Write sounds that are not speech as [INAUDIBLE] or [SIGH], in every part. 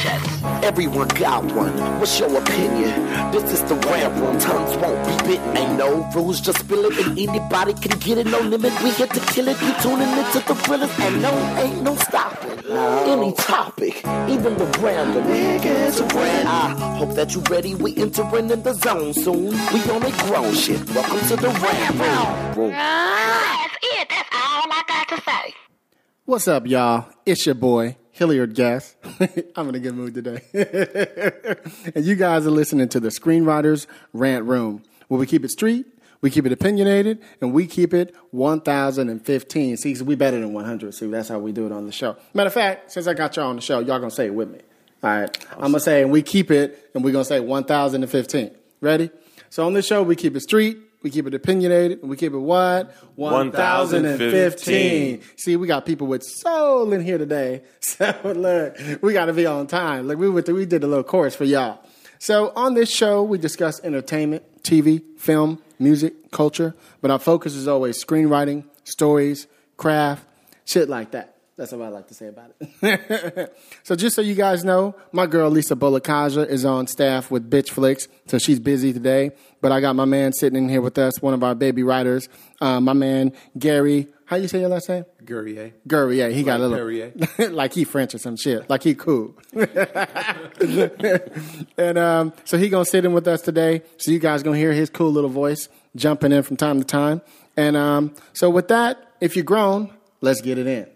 sensation. Everyone got one. What's your opinion? This is the rap room. Tongues won't be bitten. Ain't no rules, just spill it, and anybody can get it. No limit. We here to kill it. You tuning into the thrillers, and no, ain't no stopping. Any topic, even the random. Niggas around. I hope that you ready. We entering in the zone soon. We on a grown shit. Welcome to the rap room. Ah, that's it. That's all I got to say. What's up, y'all? It's your boy, Hilliard Guess. [LAUGHS] I'm in a good mood today. [LAUGHS] and you guys are listening to the Screenwriters Rant Room, where we keep it street, we keep it opinionated, and we keep it 1015. See, we better than 100. See, that's how we do it on the show. Matter of fact, since I got y'all on the show, y'all gonna say it with me. All right. I'm gonna say, and we keep it, and we're gonna say 1015. Ready? So on this show, we keep it street, we keep it opinionated, and we keep it what? 1015. See, we got people with soul in here today. [LAUGHS] So look, we got to be on time. Like we went through, we did a little course for y'all. So on this show, we discuss entertainment, TV, film, music, culture, but our focus is always screenwriting, stories, craft, shit like that. That's what I like to say about it. [LAUGHS] so just so you guys know, my girl Lisa Bolekaja is on staff with Bitch Flicks, so she's busy today. But I got my man sitting in here with us, one of our baby writers, uh, my man Gary. How you say your last name? Guerrier. Gary, yeah, he got a Like little [LAUGHS] like he French or some shit, like he cool. [LAUGHS] and um, so he gonna sit in with us today. So you guys gonna hear his cool little voice jumping in from time to time. And um, so with that, if you're grown, let's get it in.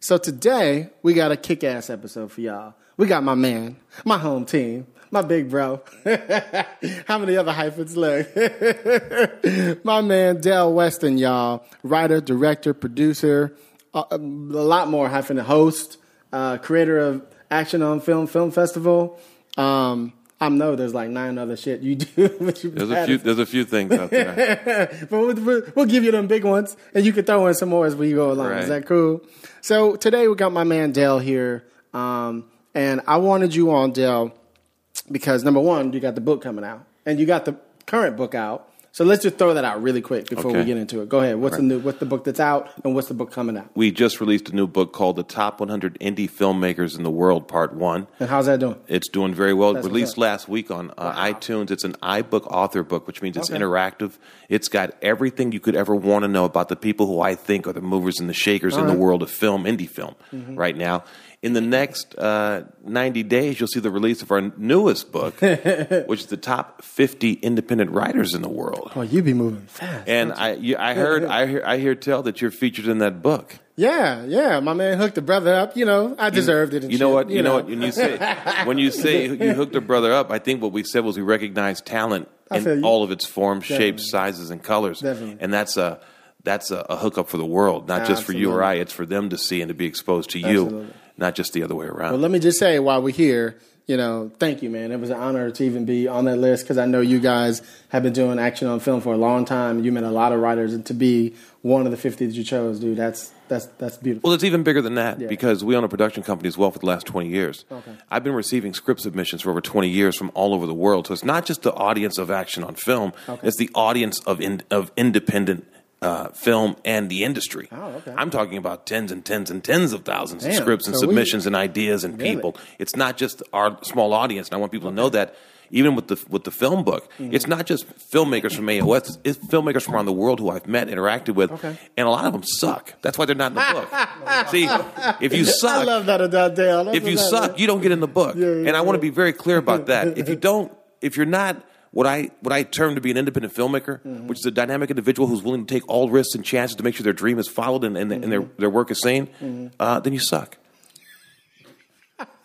So today we got a kick-ass episode for y'all. We got my man, my home team, my big bro. [LAUGHS] How many other hyphens look? [LAUGHS] my man Del Weston, y'all. Writer, director, producer, uh, a lot more hyphen host, uh, creator of Action on Film Film Festival. Um, I know there's like nine other shit you do. [LAUGHS] you There's a few. There's a few things out there. but we'll, we'll, give you them big ones, and you can throw in some more as we go along. Is that cool? So today we got my man Del here, um, and I wanted you on Del because number one, you got the book coming out, and you got the current book out. So let's just throw that out really quick before we get into it. Go ahead. What's the new? What's the book that's out, and what's the book coming out? we just released a new book called "The Top 100 Indie Filmmakers in the World," Part One. And how's that doing? It's doing very well. That's Released last week on uh, iTunes. It's an iBook author book, which means it's Okay. interactive. It's got everything you could ever want to know about the people who I think are the movers and the shakers in the world of film, indie film, Mm-hmm. right now. In the next uh, 90 days, you'll see the release of our newest book, [LAUGHS] which is the top 50 independent writers in the world. Oh, you be moving fast. And I, you, I heard, I hear, I hear tell that you're featured in that book. yeah, yeah. My man hooked the brother up. You know, I deserved it. And You know what? You, know what? When you say [LAUGHS] when you say you hooked a brother up, I think what we said was we recognize talent I in all of its forms, Definitely. shapes, sizes, and colors, Definitely. and that's a that's a, a hookup for the world, not just for you or I. It's for them to see and to be exposed to you, Absolutely. Not just the other way around. Well, let me just say while we're here, you know, thank you, man. It was an honor to even be on that list because I know you guys have been doing action on film for a long time. You met a lot of writers, and to be one of the fifty that you chose, dude, that's that's that's beautiful. Well, it's even bigger than that Yeah. because we own a production company as well for the last 20 years. Okay. I've been receiving script submissions for over 20 years from all over the world. So it's not just the audience of action on film, Okay. it's the audience of, in, of independent uh, film and the industry. Oh, okay. I'm talking about tens and tens and tens of thousands of scripts and So we- submissions and ideas and Really? people. It's not just our small audience. And I want people to know that. Even with the with the film book, Mm-hmm. it's not just filmmakers from AOF. It's, filmmakers from around the world who I've met, interacted with, Okay. and a lot of them suck. That's why they're not in the [LAUGHS] book. See, if you suck, I love that about Dale. If you suck, you don't get in the book. Yeah, yeah, and I want to be very clear about that. [LAUGHS] If you don't, if you're not what I what I term to be an independent filmmaker, Mm-hmm. which is a dynamic individual who's willing to take all risks and chances to make sure their dream is followed and, and, and their Mm-hmm. their work is seen, uh, then you suck.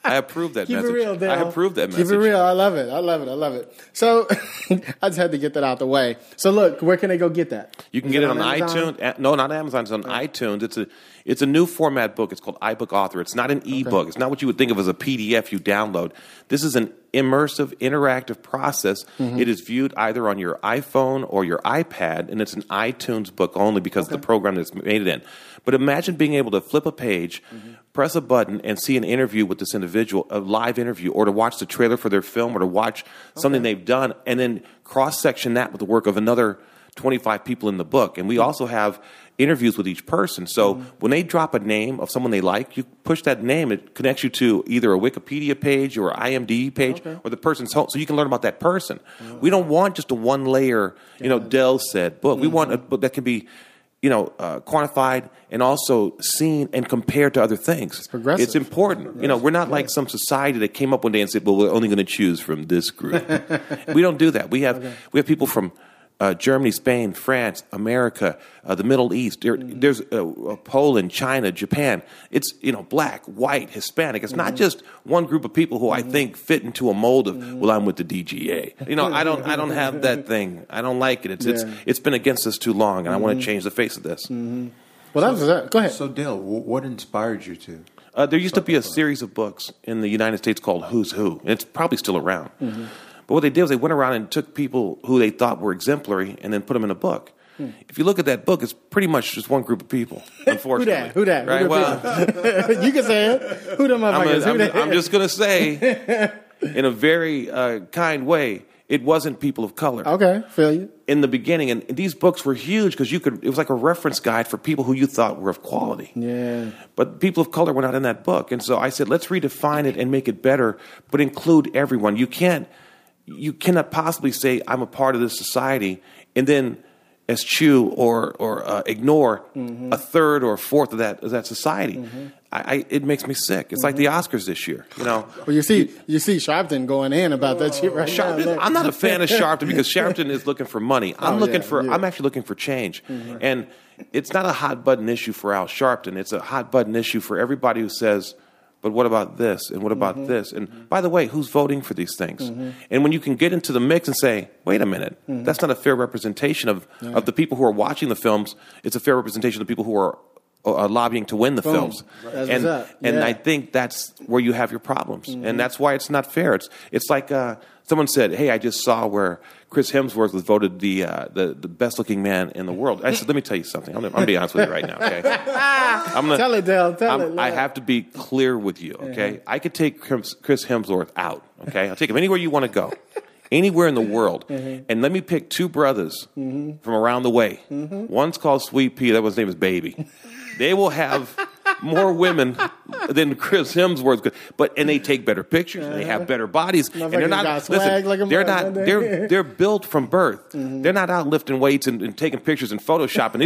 I approve that Keep message. it real, Dale. I approve that message. Keep it real. I love it. I love it. I love it. So [LAUGHS] I just had to get that out the way. So look, where can they go get that? You can Is get it on Amazon? iTunes. No, not Amazon. It's on iTunes. It's a it's a new format book. It's called iBook Author. It's not an ebook. It's not what you would think of as a PDF you download. This is an immersive, interactive process. Mm-hmm. It is viewed either on your iPhone or your iPad, and it's an iTunes book only because of the program that's made it in. But imagine being able to flip a page, Mm-hmm. Press a button, and see an interview with this individual, a live interview, or to watch the trailer for their film, or to watch something they've done, and then cross section that with the work of another 25 people in the book. And we also have interviews with each person. So Mm-hmm. when they drop a name of someone they like, you push that name. It connects you to either a Wikipedia page or an IMDb page Okay. or the person's home, so you can learn about that person. We don't want just a one layer, you know, Dell said book. We want a Mm-hmm. book that can be. You know, uh, quantified and also seen and compared to other things. It's progressive. It's important. You know, we're not like some society that came up one day and said, "Well, we're only going to choose from this group." [LAUGHS] we don't do that. We have we have people from uh, Germany, Spain, France, America, uh, the Middle East. There, Mm-hmm. There's uh, uh, Poland, China, Japan. It's you know black, white, Hispanic. It's Mm-hmm. not just one group of people who I think fit into a mold of. Well, I'm with the DGA. You know, I don't I don't have that [LAUGHS] thing. I don't like it. It's it's Yeah. Mm-hmm. it's been against us too long, and I want to change the face of this. Well, that was that. Go ahead. So, Dale, wh- what inspired you to? Uh, there used to be a series of books in the United States called Who's Who, it's probably still around. But what they did was they went around and took people who they thought were exemplary and then put them in a book. Hmm. If you look at that book, it's pretty much just one group of people. [LAUGHS] Unfortunately, Who that? Who that? Right? Who well, [LAUGHS] you can say it. Who them I'm, Who I'm? I'm just going to say, [LAUGHS] in a very uh, kind way, it wasn't people of color Okay, feel you. in the beginning. And these books were huge because you could. It was like a reference guide for people who you thought were of quality. Yeah. But people of color were not in that book. And so I said, let's redefine it and make it better, but include everyone. You can't, you cannot possibly say, I'm a part of this society, and then eschew or, or uh, ignore mm-hmm. a third or a fourth of that, of that society. Mm-hmm. I, I, it makes me sick. It's like the mm-hmm. Oscars this year, you know. Well, you see, you see Sharpton going in about that shit right Sharpton, now. I'm not a fan of Sharpton because [LAUGHS] Sharpton is looking for money. I'm Oh, looking yeah, for. yeah. I'm actually looking for change, and it's not a hot button issue for Al Sharpton. It's a hot button issue for everybody who says, "But what about this? And what about Mm-hmm. this? And by the way, who's voting for these things?" And when you can get into the mix and say, "Wait a minute, Mm-hmm. that's not a fair representation of of the people who are watching the films. It's a fair representation of the people who are." Uh, lobbying to win the Boom. films, That's and up. and I think that's where you have your problems, and that's why it's not fair. It's it's like uh, someone said, "Hey, I just saw where Chris Hemsworth was voted the uh, the, the best looking man in the world." I said, "Let me tell you something. I'm gonna, I'm gonna be honest with you right now, okay? [LAUGHS] I'm gonna, Tell it, Dale. Tell I'm- it. I have to be clear with you, okay? I could take Chris Chris Hemsworth out, okay? I'll take him anywhere you want to go, anywhere in the world, and let me pick two brothers from around the way. One's called Sweet Pea. That one's name is Baby. They will have more women than Chris Hemsworth, could. but and they take better pictures and they have better bodies, and they're not. swag like they're not. They're they're built from birth. They're not out lifting weights and, and taking pictures and photoshopping.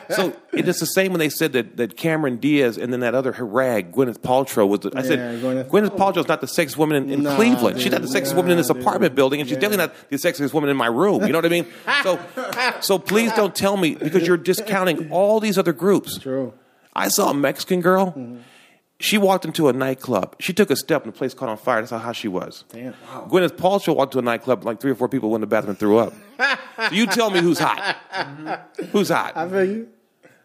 [LAUGHS] So it is the same when they said that, that Cameron Diaz and then that other rag, Gwyneth Paltrow, was. The, I said Yeah, Gwyneth- Gwyneth, Paltrow is not the sexiest woman in, in Nah, Cleveland. She's not the dude. sexiest woman in this Nah, apartment building, and she's Yeah. definitely not the sexiest woman in my room. You know what I mean? [LAUGHS] So, so please don't tell me because you're discounting all these other groups. True. I saw a Mexican girl. Mm-hmm. She walked into a nightclub. She took a step and the place caught on fire. That's how hot she was. Damn. Gwyneth Paltrow walked to a nightclub. Like three or four people went in the bathroom and threw up. so you tell me who's hot. Mm-hmm. Who's hot? I feel you.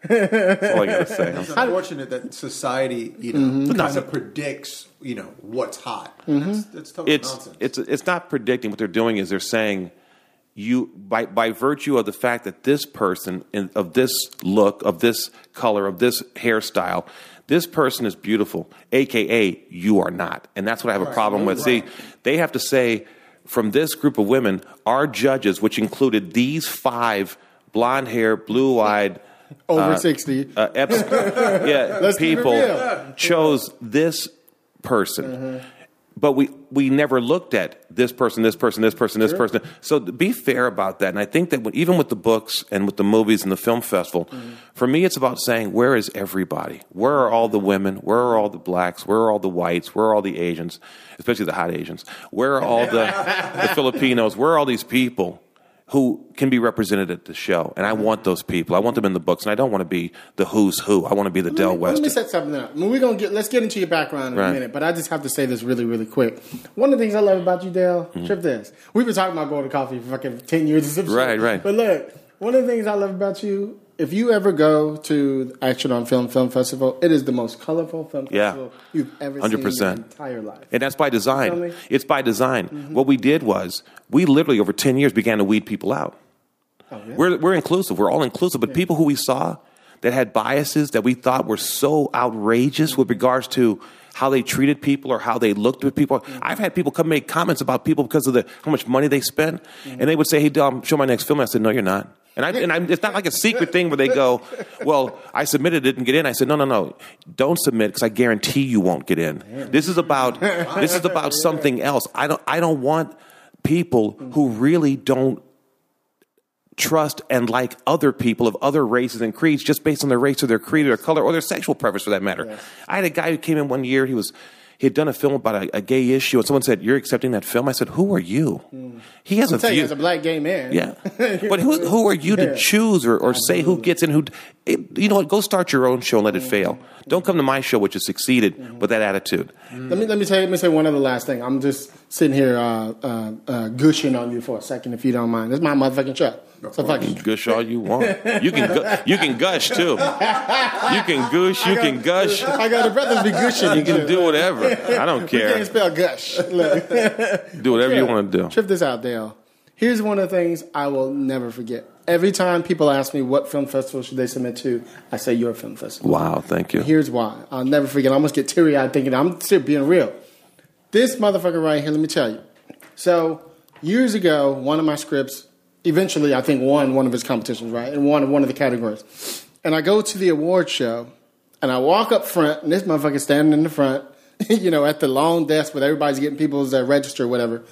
That's all I gotta say. It's unfortunate that society, you know, Mm-hmm. kind of predicts, you know, what's hot. Mm-hmm. That's, that's total It's nonsense. it's it's not predicting. What they're doing is they're saying you by by virtue of the fact that this person in, of this look, of this color, of this hairstyle. This person is beautiful, aka you are not, and that's what I have a problem with. See, they have to say from this group of women, our judges, which included these five blonde hair, blue eyed, [LAUGHS] Over 60. uh, eps- [LAUGHS] yeah, Let's people chose this person. But we, we never looked at this person, this person, this person, this person. So be fair about that. And I think that when, even with the books and with the movies and the film festival, mm-hmm. for me, it's about saying, where is everybody? Where are all the women? Where are all the blacks? Where are all the whites? Where are all the Asians? Especially the hot Asians. Where are all the, the [LAUGHS] Filipinos? Where are all these people? Who can be represented at the show. And I want those people. I want them in the books. And I don't want to be the who's who. I want to be the Del Let me- Let me West. set something up. We're gonna get. Let's get into your background in Right. a minute, but I just have to say this really, really quick. One of the things I love about you, Dale, Mm-hmm. trip this. We've been talking about going to coffee for fucking ten years or some. Right, right. But look, one of the things I love about you, if you ever go to Action on Film Film Festival, it is the most colorful film Yeah. festival you've ever seen in 100%. your entire life. And that's by design. It's by design. Mm-hmm. What we did was we literally over 10 years began to weed people out. Oh, yeah? We're, we're inclusive. We're all inclusive. But people who we saw that had biases that we thought were so outrageous with regards to how they treated people or how they looked at people. I've had people come make comments about people because of the how much money they spend, mm-hmm. and they would say, "Hey, Dom, show my next film." I said, "No, you're not." And, I, and I, it's not like a secret thing where they go, "Well, I submitted, didn't get in." I said, "No, no, no, don't submit because I guarantee you won't get in." This is about this is about [LAUGHS] something else. I don't I don't want people who really don't trust and like other people of other races and creeds just based on their race or their creed or their color or their sexual preference for that matter. I had a guy who came in one year, he was he had done a film about a, a gay issue and someone said, You're accepting that film? I said, Who are you? Hmm. He has a Tell you, as a black gay man. Yeah, [LAUGHS] but who who are you to choose or, or say who gets in? Who it, you know what? Go start your own show and let it fail. Don't come to my show, which has succeeded with that attitude. Let me let me tell you, let me say one other last thing. I'm just sitting here uh, uh, uh, gushing on you for a second, if you don't mind. This is my motherfucking show. So fuck it. Gush all you want. You can gu- you can gush too. You can gush. You can gush. I got the brothers be gushing. You can do whatever. I don't care. You can't care. spell gush. Look. Do whatever you want to do. Trip this out, Dale. Here's one of the things I will never forget. Every time people ask me what film festival should they submit to, I say your film festival. Wow, thank you. Here's why. I'll never forget. I almost get teary eyed thinking I'm still being real. This motherfucker right here, let me tell you. So, years ago, one of my scripts eventually, I think, won one of his competitions, right? And won one of the categories. And I go to the award show and I walk up front, and this motherfucker standing in the front, [LAUGHS] you know, at the long desk where everybody's getting people's uh, register or whatever.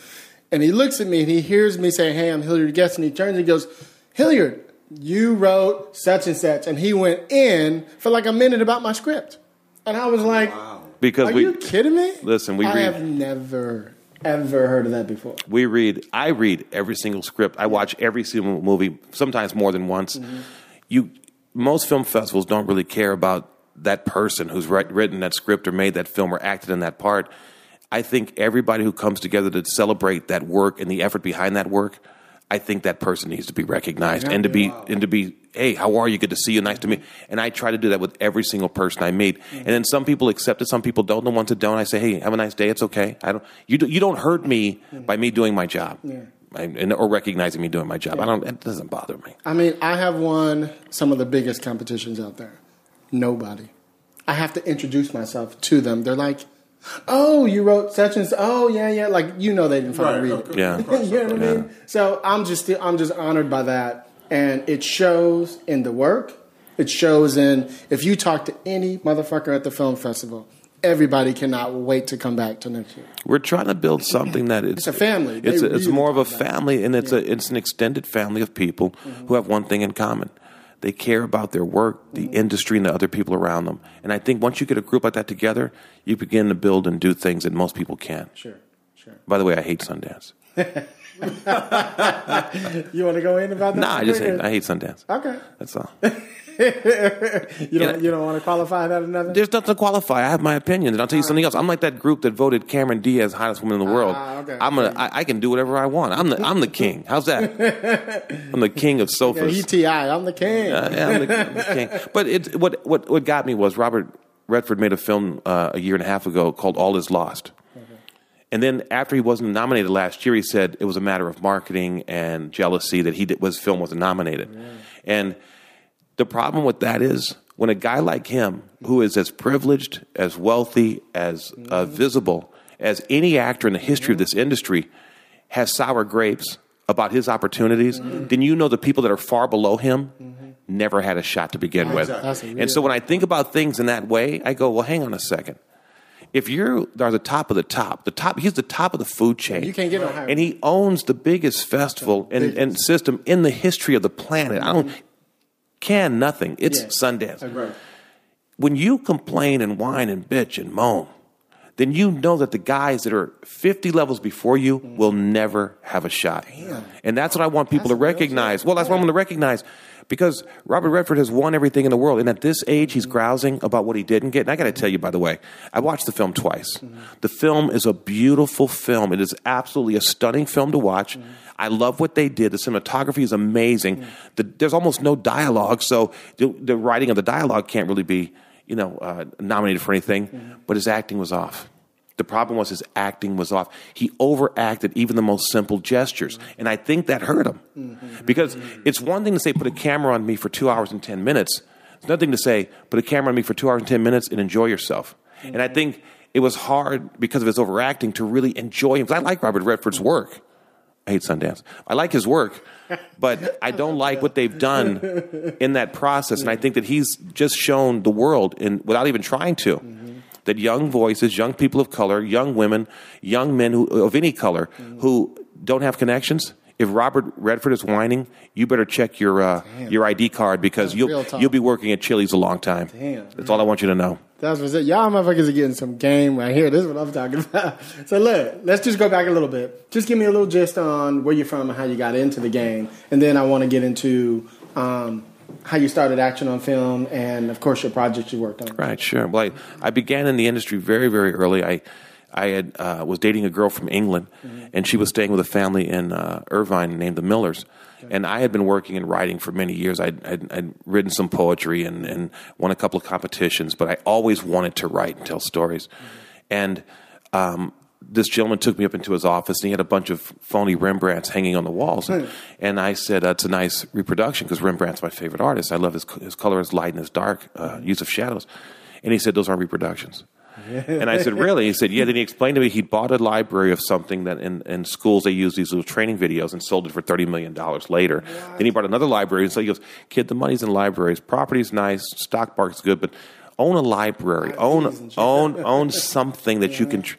And he looks at me and he hears me say, Hey, I'm Hilliard Guess. And he turns and he goes, Hilliard, you wrote such and such. And he went in for like a minute about my script. And I was like, Because Are we you kidding me? Listen, we I read- have never, ever heard of that before. we read. I read every single script. I watch every single movie, sometimes more than once. Mm-hmm. You most film festivals don't really care about that person who's write, written that script or made that film or acted in that part. I think everybody who comes together to celebrate that work and the effort behind that work, I think that person needs to be recognized and to be and to be, hey, how are you? Good to see you. Nice to meet. And I try to do that with every single person I meet. And then some people accept it, some people don't. The ones that don't, I say, hey, have a nice day. It's okay. I don't. You do, you don't hurt me by me doing my job. I- and, or recognizing me doing my job. I don't. It doesn't bother me. I mean, I have won some of the biggest competitions out there. Nobody. I have to introduce myself to them. They're like, "Oh, you wrote such and such. Oh, yeah, yeah." Like you know, they didn't fucking Right, read of it. Yeah. [LAUGHS] Course, you know of what I mean? So I'm just I'm just honored by that, and it shows in the work. It shows in if you talk to any motherfucker at the film festival, everybody cannot wait to come back to next year. We're trying to build something that it's, It's a family. It's They a, it's really more of a talk about it. family, and it's a it's an extended family of people Mm-hmm. who have one thing in common. They care about their work, the Mm-hmm. industry, and the other people around them. And I think once you get a group like that together, you begin to build and do things that most people can't. Sure, sure. By the way, I hate Sundance. [LAUGHS] [LAUGHS] You want to go in about that? Nah, I just hate, I hate Sundance. Okay. That's all. [LAUGHS] You don't you don't want to qualify that nothing? There's nothing to qualify. I have my opinion, and I'll tell you something else. I'm like that group that voted Cameron Diaz hottest woman in the world. Ah, okay. I'm gonna, I, I can do whatever I want. I'm the, I'm the king. How's that? [LAUGHS] I'm the king of Yeah, sofas. ETI, I'm the king. Uh, yeah, I'm the, I'm the king. But it, what, what, what got me was Robert Redford made a film uh, a year and a half ago called All Is Lost. And then after he wasn't nominated last year, he said it was a matter of marketing and jealousy that he did, was film wasn't nominated. And the problem with that is when a guy like him, who is as privileged, as wealthy, as uh, visible as any actor in the history of this industry, has sour grapes about his opportunities, then you know the people that are far below him never had a shot to begin with. A And so when I think about things in that way, I go, well, hang on a second. If you are the top of the top, the top, he's the top of the food chain. You can't get no higher. And he owns the biggest festival and, and system in the history of the planet. I don't can nothing. It's Yeah. Sundance Right. when you complain and whine and bitch and moan, then you know that the guys that are 50 levels before you mm. will never have a shot. And that's what I want people That's to recognize. Well, that's what I want to recognize because Robert Redford has won everything in the world. And at this age, he's grousing about what he didn't get. And I got to tell you, by the way, I watched the film twice. Mm-hmm. The film is a beautiful film. It is absolutely a stunning film to watch. Mm-hmm. I love what they did. The cinematography is amazing. Mm-hmm. The, there's almost no dialogue, so the, the writing of the dialogue can't really be, you know, uh, nominated for anything. But his acting was off. The problem was his acting was off. He overacted even the most simple gestures, and I think that hurt him. Mm-hmm. Because it's one thing to say, "Put a camera on me for two hours and ten minutes." It's nothing to say, put a camera on me for two hours and 10 minutes and enjoy yourself. And I mm-hmm. think it was hard because of his overacting to really enjoy him. 'Cause I like Robert Redford's work. I hate Sundance. I like his work, but I don't like what they've done in that process. And I think that he's just shown the world, in, without even trying to, mm-hmm. That young voices, young people of color, young women, young men who, of any color who don't have connections. If Robert Redford is whining, you better check your uh, your ID card because That's you'll you'll be working at Chili's a long time. Damn. That's all I want you to know. That's what's it. Y'all motherfuckers are getting some game right here. This is what I'm talking about. [LAUGHS] So look, let's just go back a little bit. Just give me a little gist on where you're from and how you got into the game, and then I want to get into um, how you started action on film, and of course your projects you worked on. Right, sure. Well, I, I began in the industry very, very early. I, I had uh, was dating a girl from England, and she was staying with a family in uh, Irvine named the Millers. And I had been working and writing for many years. I'd, I'd, I'd written some poetry and, and won a couple of competitions, but I always wanted to write and tell stories. And um, this gentleman took me up into his office, and he had a bunch of phony Rembrandts hanging on the walls. And, and I said, That's a nice reproduction because Rembrandt's my favorite artist. I love his his color his light and his dark, uh, use of shadows." And he said, "Those aren't reproductions." and I said, [LAUGHS] "Really?" He said, "Yeah." Then he explained to me he bought a library of something that in, in schools they use these little training videos and sold it for thirty million dollars later. Then he bought another library, and so he goes, "Kid, the money's in libraries. Property's nice, stock market's good, but own a library, own own own [LAUGHS] something that you can." Tr-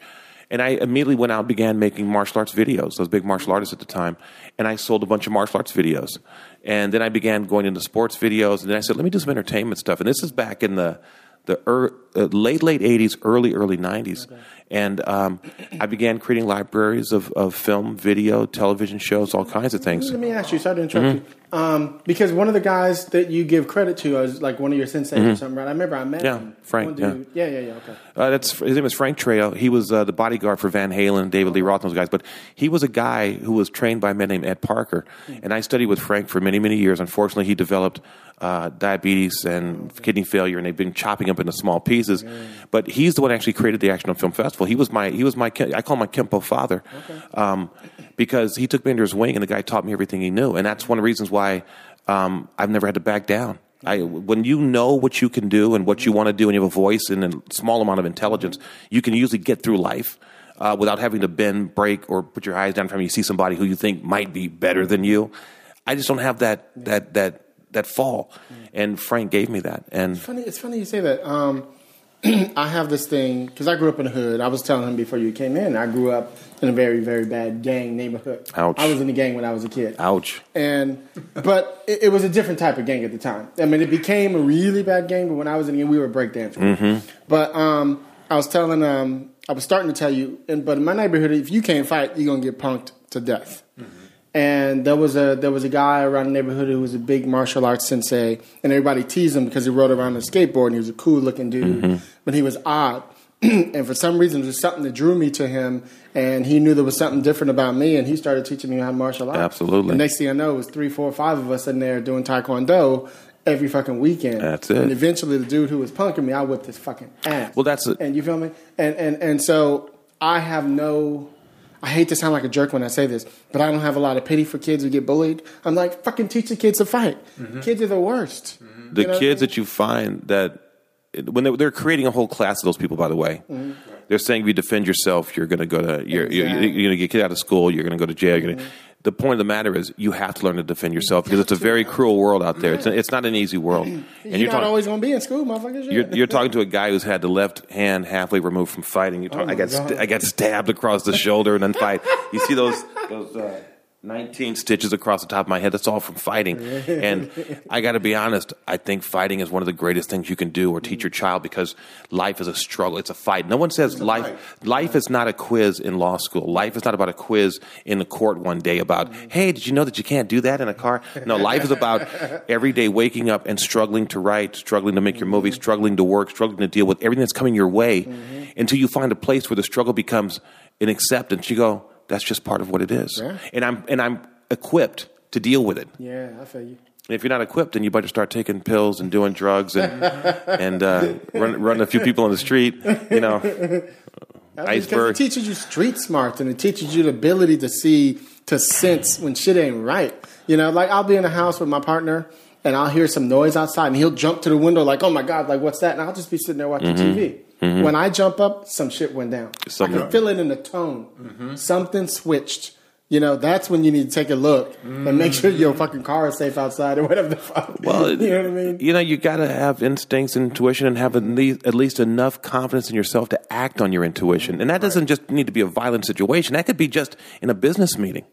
and I immediately went out and began making martial arts videos. I was a big martial artist at the time. And I sold a bunch of martial arts videos. And then I began going into sports videos. And then I said, let me do some entertainment stuff. And this is back in the, the er, uh, late, late 80s, early, early 90s. And um, I began creating libraries of, of film, video, television shows, all kinds of things. Let me ask you. Sorry to interrupt Mm-hmm. you. Um, because one of the guys that you give credit to is like one of your senseis or something, right? I remember I met Mm-hmm. Yeah, him. Frank, dude- yeah, yeah, yeah. Okay. Uh, that's his name is Frank Trejo. He was uh, the bodyguard for Van Halen, David Lee Roth, those guys. But he was a guy who was trained by a man named Ed Parker, and I studied with Frank for many, many years. Unfortunately, he developed uh, diabetes and kidney failure, and they've been chopping up into small pieces. But he's the one who actually created the Action on Film Festival. He was my he was my I call him my Kempo father, um, because he took me under his wing, and the guy taught me everything he knew, and that's one of the reasons why um, I've never had to back down. I, when you know what you can do and what you want to do, and you have a voice and a small amount of intelligence, you can usually get through life uh, without having to bend, break, or put your eyes down from you see somebody who you think might be better than you. I just don't have that that that that fall, and Frank gave me that. And it's Funny, it's funny you say that. Um, [CLEARS THROAT] I have this thing because I grew up in the hood. I was telling him before you came in. I grew up in a very, very bad gang neighborhood. Ouch. I was in the gang when I was a kid. ouch, And but it, it was a different type of gang at the time. I mean, it became a really bad gang. But when I was in the gang, we were breakdancing. But um, I was telling, um, I was starting to tell you, and, but in my neighborhood, if you can't fight, you're gonna get punked to death. And there was a there was a guy around the neighborhood who was a big martial arts sensei, and everybody teased him because he rode around on a skateboard and he was a cool looking dude, mm-hmm. but he was odd. [CLEARS THROAT] and for some reason, there was something that drew me to him, and he knew there was something different about me, and he started teaching me how to martial arts. Absolutely. The next thing I know, it was three, four, five of us in there doing taekwondo every fucking weekend. That's it. And eventually, the dude who was punking me, I whipped his fucking ass. Well, that's it. And you feel me? And and and so I have no. I hate to sound like a jerk when I say this, but I don't have a lot of pity for kids who get bullied. I'm like, fucking teach the kids to fight. Mm-hmm. Kids are the worst. Mm-hmm. the You know? kids that you find that when they're, they're creating a whole class of those people, by the way, mm-hmm. they're saying if you defend yourself, you're going to go to you're, you're, Exactly. you're going to get kicked out of school, you're going to go to jail. You're gonna, the point of the matter is you have to learn to defend yourself because it's a very cruel world out there. It's, it's not an easy world, and You're, you're not talking. always going to be in school, motherfuckers. You're, you're talking to a guy who's had the left hand halfway removed from fighting. You talk, Oh I got st- I got stabbed across the shoulder and then fight. You see those those uh, 19 stitches across the top of my head. That's all from fighting. [LAUGHS] And I got to be honest. I think fighting is one of the greatest things you can do or teach your child because life is a struggle. It's a fight. No one says life. Life is not a quiz in law school. Life is not about a quiz in the court one day about, hey, did you know that you can't do that in a car? No, life is about [LAUGHS] every day waking up and struggling to write, struggling to make your movie, struggling to work, struggling to deal with everything that's coming your way until you find a place where the struggle becomes an acceptance. You go, that's just part of what it is. Yeah. And I'm and I'm equipped to deal with it. yeah, I feel you. And if you're not equipped, then you better start taking pills and doing drugs and [LAUGHS] and uh, run run a few people on the street. You know, [LAUGHS] Iceberg. it teaches you street smarts and it teaches you the ability to see, to sense when shit ain't right. You know, like I'll be in a house with my partner and I'll hear some noise outside, and he'll jump to the window like, "Oh my god, like what's that?" And I'll just be sitting there watching TV. Mm-hmm. When I jump up, some shit went down. I Something- can feel it in the tone. Mm-hmm. Something switched. You know, that's when you need to take a look and make sure your mm-hmm. fucking car is safe outside or whatever the fuck. [LAUGHS] Well, [LAUGHS] you know what I mean? You know, you got to have instincts and intuition and have at least, at least enough confidence in yourself to act on your intuition. And that doesn't just need to be a violent situation. That could be just in a business meeting.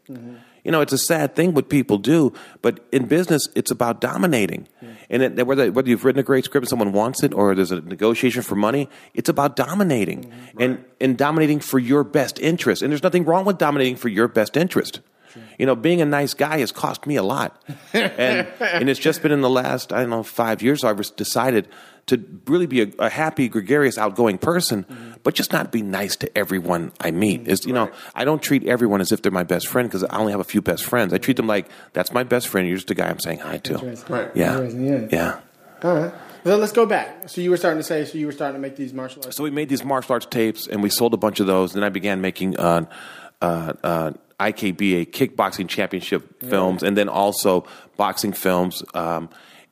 You know, it's a sad thing what people do, but in business, it's about dominating. And it, whether, whether you've written a great script and someone wants it or there's a negotiation for money, it's about dominating mm-hmm. and, and dominating for your best interest. And there's nothing wrong with dominating for your best interest. You know, being a nice guy has cost me a lot. and, [LAUGHS] and it's just been in the last, I don't know, five years I've decided to really be a, a happy, gregarious, outgoing person, but just not be nice to everyone I meet. Is you know, I don't treat everyone as if they're my best friend because I only have a few best friends. I treat them like that's my best friend. You're just a guy I'm saying hi to. Right. Yeah, yeah. yeah. All right. So let's go back. So you were starting to say, so you were starting to make these martial arts. So we made these martial arts tapes, and we sold a bunch of those. Then I began making uh, uh, uh, IKBA kickboxing championship films, and then also boxing films. Um,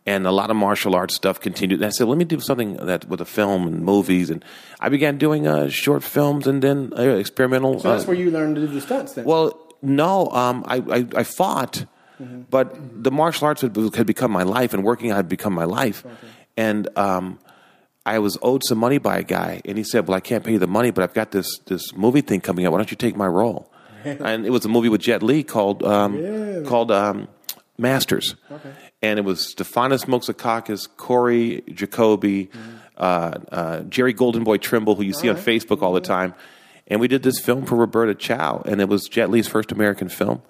and a lot of martial arts stuff continued. And I said, let me do something that with a film and movies. And I began doing uh, short films and then uh, experimental. So that's uh, where you learned to do the stunts then. well, no, um, I, I, I fought, but the martial arts had, had become my life, and working out had become my life. And um, I was owed some money by a guy, and he said, "Well, I can't pay you the money, but I've got this this movie thing coming up. Why don't you take my role?" [LAUGHS] and it was a movie with Jet Li called um, called um, Masters, and it was Stefanos Moxakakis, Corey Jacoby, uh, uh, Jerry Goldenboy Trimble, who you see on Facebook all the time. And we did this film for Roberta Chow, and it was Jet Li's first American film.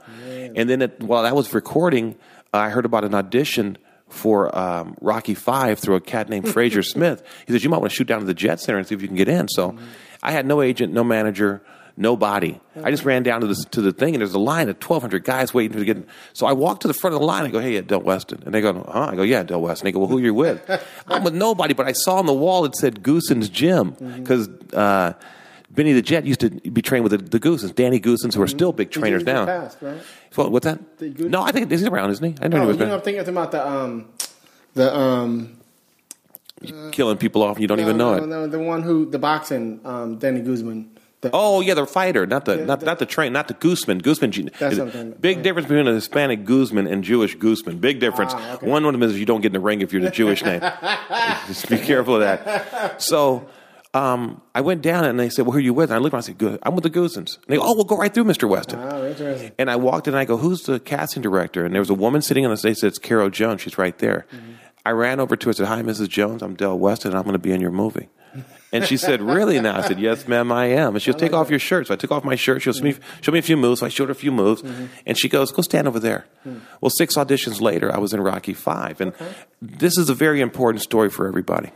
And then it, while I was recording, I heard about an audition for um, Rocky Five through a cat named Fraser [LAUGHS] Smith. He says, You might want to shoot down to the Jet Center and see if you can get in. So I had no agent, no manager, nobody. I just ran down to the, to the thing, and there's a line of 1,200 guys waiting to get in. So I walk to the front of the line. I go, Hey, yeah, Del Weston. And they go, Huh? I go, Yeah, Del Weston. They go, Well, who are you with? [LAUGHS] I'm with nobody, but I saw on the wall it said Goossens Gym because. Uh, Benny the Jet used to be trained with the, the Goossens, Danny Goossens, who are still big trainers now. Past, right? Well, what's that? No, I think he's around, isn't he? I know Oh, he you know, I'm thinking about the um, the um, killing people off and you don't even know no, it. no, the one who the boxing um, Danny Guzman. The, Oh yeah, the fighter, not the Yeah, not the- not the train, not the Gooseman. Gooseman, G- That's what I'm talking about. big difference between a Hispanic Guzman and Jewish Guzman. Big difference. Ah, okay. One of them is you don't get in the ring if you're the Jewish name. [LAUGHS] Just be careful of that. So. Um, I went down and they said, "Well, who are you with?" And I looked around and I said, "Good, I'm with the Goossens." And they go, "Oh, we'll go right through, Mr. Weston." oh, interesting. And I walked in and I go, Who's the casting director? And there was a woman sitting on the stage said, It's Caro Jones. She's right there. I ran over to her and said, Hi, Mrs. Jones. I'm Del Weston and I'm going to be in your movie. And she said, Really now? I said, Yes, ma'am, I am. And she goes, Take off your shirt. So I took off my shirt. She goes, show, me, show me a few moves. So I showed her a few moves. And she goes, Go stand over there. Well, six auditions later, I was in Rocky Five. And this is a very important story for everybody.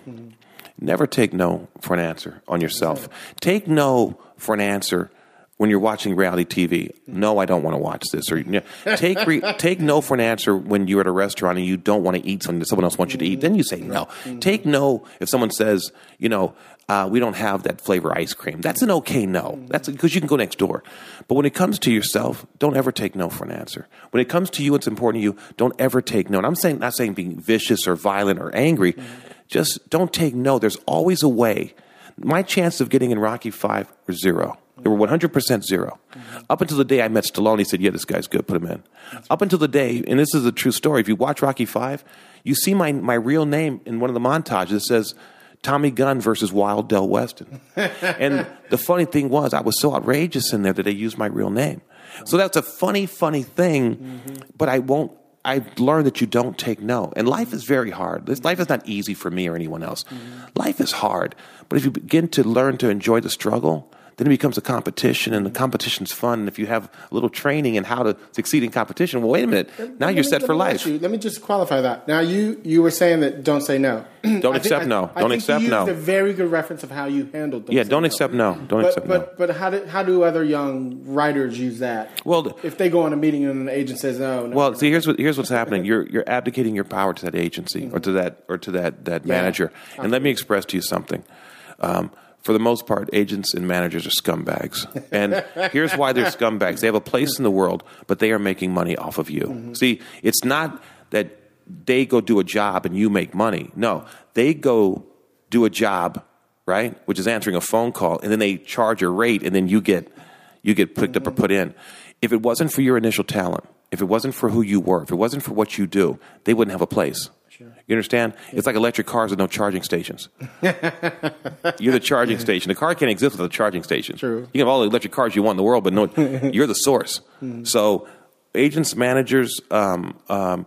Never take no for an answer on yourself. Take no for an answer when you're watching reality TV. No, I don't want to watch this. Or you know, take re, [LAUGHS] take no for an answer when you're at a restaurant and you don't want to eat something that someone else wants you to eat. Then you say no. Mm-hmm. Take no if someone says, you know, uh, we don't have that flavor ice cream. That's an okay no. Mm-hmm. That's because you can go next door. But when it comes to yourself, don't ever take no for an answer. When it comes to you, it's important to you. Don't ever take no. And I'm saying not saying being vicious or violent or angry. Mm-hmm. Just don't take no. There's always a way. My chance of getting in Rocky Five were zero. They were 100% 0 Up until the day I met Stallone, he said, Yeah, this guy's good, put him in. Up until the day, and this is a true story, if you watch Rocky Five, you see my, my real name in one of the montages. It says, Tommy Gunn versus Wild Del Weston. [LAUGHS] and the funny thing was, I was so outrageous in there that they used my real name. So that's a funny, funny thing, mm-hmm. but I won't. I've learned that you don't take no. And life is very hard. This life is not easy for me or anyone else. Mm-hmm. Life is hard. But if you begin to learn to enjoy the struggle, then it becomes a competition, and the competition's fun. And if you have a little training in how to succeed in competition, well, wait a minute. Now you're set for life. you- let me just qualify that. Now, you you were saying that don't say no. [CLEARS THROAT] Don't accept no. Don't accept no. a very good reference of how you handled. Yeah, say don't no. accept no. Don't But accept no. but but how do how do other young writers use that? Well, if they go on a meeting and an agent says no, no Well, see, here's what here's what's happening. You're you're abdicating your power to that agency or to that or to that that manager. And let me express to you something. Um, for the most part, agents and managers are scumbags. And here's why they're scumbags. They have a place in the world, but they are making money off of you. Mm-hmm. See, it's not that they go do a job and you make money. No, they go do a job, right? Which is answering a phone call, and then they charge a rate, and then you get you get picked up or mm-hmm. put in. If it wasn't for your initial talent, if it wasn't for who you were, if it wasn't for what you do, they wouldn't have a place. You understand? It's like electric cars with no charging stations. [LAUGHS] you're the charging station. The car can't exist without a charging station. True. You can have all the electric cars you want in the world, but no, [LAUGHS] you're the source. So, agents, managers, um, um,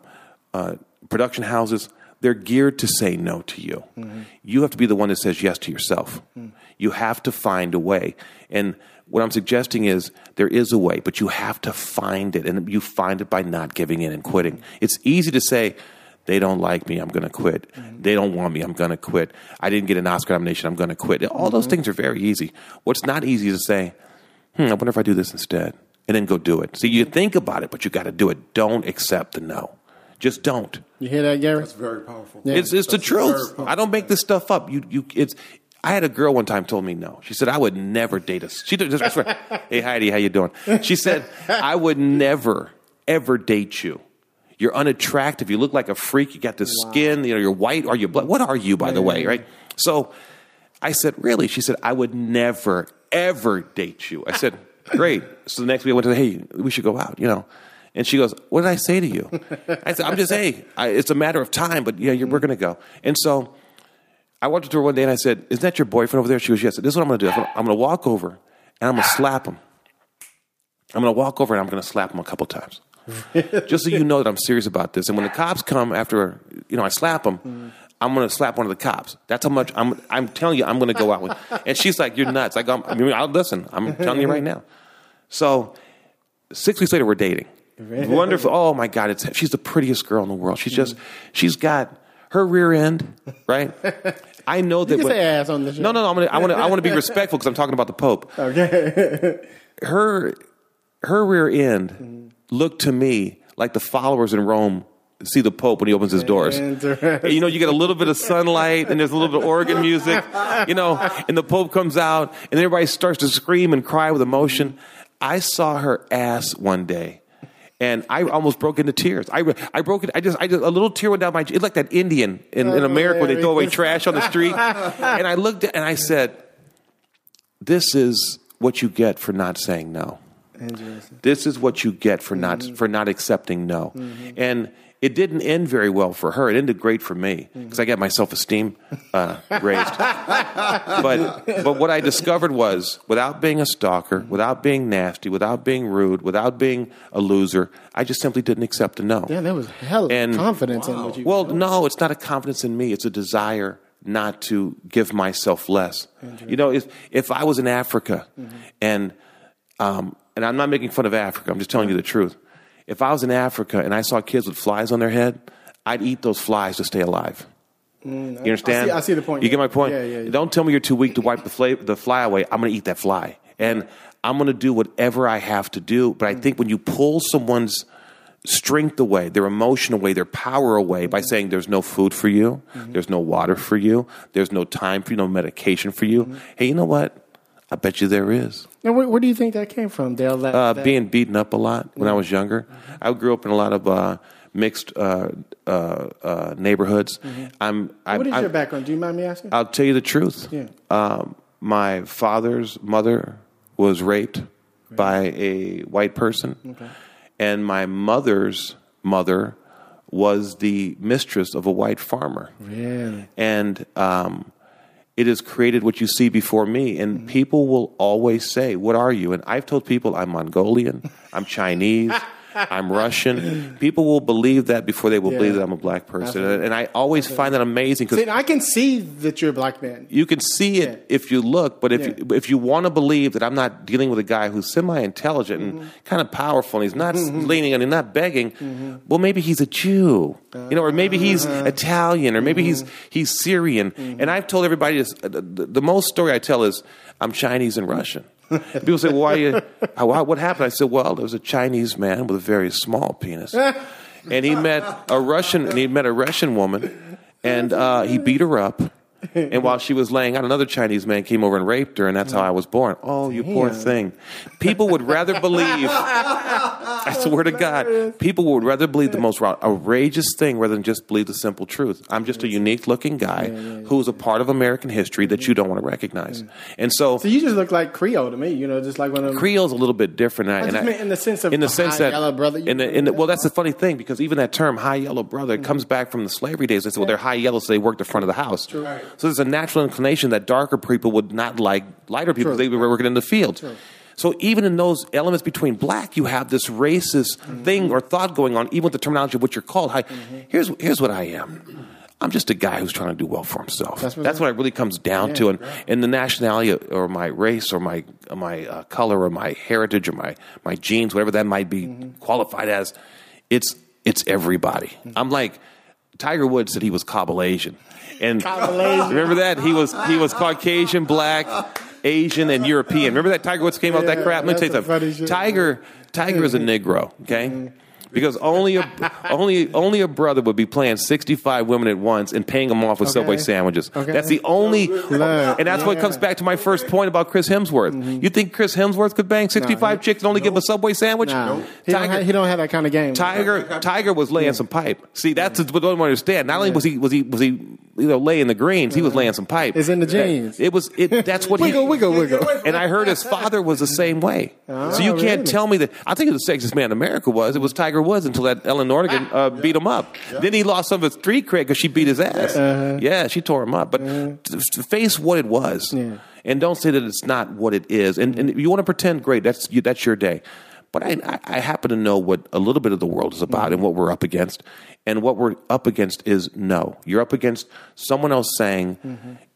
uh, production houses, they're geared to say no to you. You have to be the one that says yes to yourself. You have to find a way. And what I'm suggesting is there is a way, but you have to find it. And you find it by not giving in and quitting. It's easy to say, they don't like me, I'm going to quit. They don't want me, I'm going to quit. I didn't get an Oscar nomination, I'm going to quit. All those things are very easy. What's not easy is to say, hmm, I wonder if I do this instead, and then go do it. See, you think about it, but you got to do it. Don't accept the no. Just don't. You hear that, Gary? That's very powerful. It's it's the That's very truth. I don't make this stuff up. You you it's. I had a girl one time told me no. She said I would never date a. She did just [LAUGHS] hey Heidi, how you doing? She said I would never ever date you. You're unattractive. You look like a freak. You got the skin. You know you're white. Are you black? What are you by the way? Right. So I said really. She said I would never ever date you. I said [LAUGHS] great. So the next week I went to the, hey we should go out. You know. And she goes, "What did I say to you?" I said, "I'm just hey, I, it's a matter of time, but yeah, you're, we're mm. going to go." And so I walked up to her one day and I said, "Isn't that your boyfriend over there?" She goes, "Yes." I said, This is what I'm going to do. I'm going to walk over and I'm going to slap him. I'm going to walk over and I'm going to slap him a couple times, [LAUGHS] just so you know that I'm serious about this. And when the cops come after, you know, I slap him. I'm going to slap one of the cops. That's how much I'm. I'm telling you, I'm going to go out with. [LAUGHS] And she's like, "You're nuts." Like, I'm, I mean, I'll listen. I'm telling you right now. So six weeks later, we're dating. Wonderful. Oh my God, it's she's the prettiest girl in the world. She's just she's got her rear end right. [LAUGHS] I know that. You can when- say ass on the show. No, no, no. I'm gonna, I want to. I want to be respectful because I'm talking about the Pope. Okay. Her her rear end mm. Looked to me like the followers in Rome see the Pope when he opens his doors. [LAUGHS] You know, you get a little bit of sunlight and there's a little bit of organ music, you know, and the Pope comes out and everybody starts to scream and cry with emotion. I saw her ass one day. And I almost broke into tears. I, I broke it. I just, I just, a little tear went down my. It's like that Indian in, in America where they throw away trash on the street. And I looked and I said, "This is what you get for not saying no. Interesting. This is what you get for not for not accepting no." And it didn't end very well for her. It ended great for me because I got my self esteem uh, [LAUGHS] raised. but but what I discovered was, without being a stalker, without being nasty, without being rude, without being a loser, I just simply didn't accept a no. Yeah, there was hell of And- confidence in what you. Well, no, it's not a confidence in me. It's a desire not to give myself less. You know, if if I was in Africa, and um, and I'm not making fun of Africa, I'm just telling you the truth. If I was in Africa and I saw kids with flies on their head, I'd eat those flies to stay alive. you understand? Mm, I see the point, You get my point? Yeah, yeah, yeah. Don't tell me you're too weak to wipe the, fla- the fly away. I'm going to eat that fly. And I'm going to do whatever I have to do. But I Mm. think when you pull someone's strength away, their emotion away, their power away Mm-hmm. by saying there's no food for you, there's no water for you, there's no time for you, no medication for you. Mm-hmm. Hey, you know what? I bet you there is. Now, where, where do you think that came from, Dale? That, Uh, that- being beaten up a lot when I Mm-hmm. was younger. I grew up in a lot of uh, mixed uh, uh, uh, neighborhoods. I'm, I'm, Mm-hmm. What is I'm- your background? Do you mind me asking? I'll tell you the truth. Yeah. Um, my father's mother was raped by a white person, and my mother's mother was the mistress of a white farmer. really? And um, it has created what you see before me. And mm-hmm. people will always say, What are you? And I've told people I'm Mongolian, I'm Chinese. [LAUGHS] I'm Russian. People will believe that before they will Yeah. believe that I'm a black person, and, and I always find that amazing because I can see that you're a black man. you can see it Yeah. if you look, but if Yeah. you, if you want to believe that I'm not dealing with a guy who's semi intelligent Mm-hmm. and kind of powerful, and he's not leaning and he's not begging, well, maybe he's a Jew, you know, or maybe he's Uh-huh. Italian, or maybe he's Mm-hmm. he's Syrian. And I've told everybody this. uh, The, the most story I tell is I'm Chinese and Russian. [LAUGHS] People say, "Why? You, how- what happened?" I said, "Well, there was a Chinese man with a very small penis." and he met a Russian, and he met a Russian woman, and uh, he beat her up, [LAUGHS] and while she was laying out, another Chinese man came over and raped her, and that's how I was born. Oh, you poor thing. People would rather believe. I swear to God, people would rather believe the most outrageous thing rather than just believe the simple truth. I'm just a unique looking guy who is a part of American history that you don't want to recognize. Mm. And so, So you just look like Creole to me. You know, just like one of them. Creole's a little bit different. and I just meant in the sense of in the sense that yellow brother. In the, in the, well, that's the funny thing because even that term "high yellow brother" it mm. comes back from the slavery days. They said, "Well, they're high yellow, so they work the front of the house." So there's a natural inclination that darker people would not like lighter people because True. they were working in the fields. So even in those elements between black, you have this racist Mm-hmm. thing or thought going on, even with the terminology of what you're called. Hi, here's here's what I am. I'm just a guy who's trying to do well for himself. That's That's what- what, it really comes down to. And, and the nationality or my race or my my uh, color or my heritage or my my genes, whatever that might be qualified as, it's it's everybody. I'm like Tiger Woods said he was Cablinasian, and remember that he was he was Caucasian, black, Asian, and European. Remember that Tiger Woods came out with that crap. Let me tell you that's some funny something. Tiger Tiger is a Negro. Okay. Mm-hmm. Because only a [LAUGHS] only only a brother would be playing sixty five women at once and paying them off with Okay. Subway sandwiches. Okay. That's the only, Look, and that's what comes back to my first point about Chris Hemsworth. Mm-hmm. You think Chris Hemsworth could bang sixty five he- chicks and only give a Subway sandwich? Nah, he, don't have, he don't have that kind of game. Tiger, Tiger was laying some pipe. See, that's what I don't understand. Not only was he was he was he you know laying the greens, he was uh-huh. laying some pipe. It's in the genes. It was it. That's what Wiggle, he. wiggle, wiggle. And I heard his father was the same way. [LAUGHS] so you Oh, can't tell me that. I think the sexiest man in America was it was Tiger Woods until that Elin Nordegren uh, beat him up. Then he lost some of his street cred because she beat his ass. Uh-huh. Yeah, she tore him up. But to face what it was, Yeah. and don't say that it's not what it is. And, and if you want to pretend, great. That's you, that's your day. But I, I, I happen to know what a little bit of the world is about and what we're up against. And what we're up against is no. You're up against someone else saying,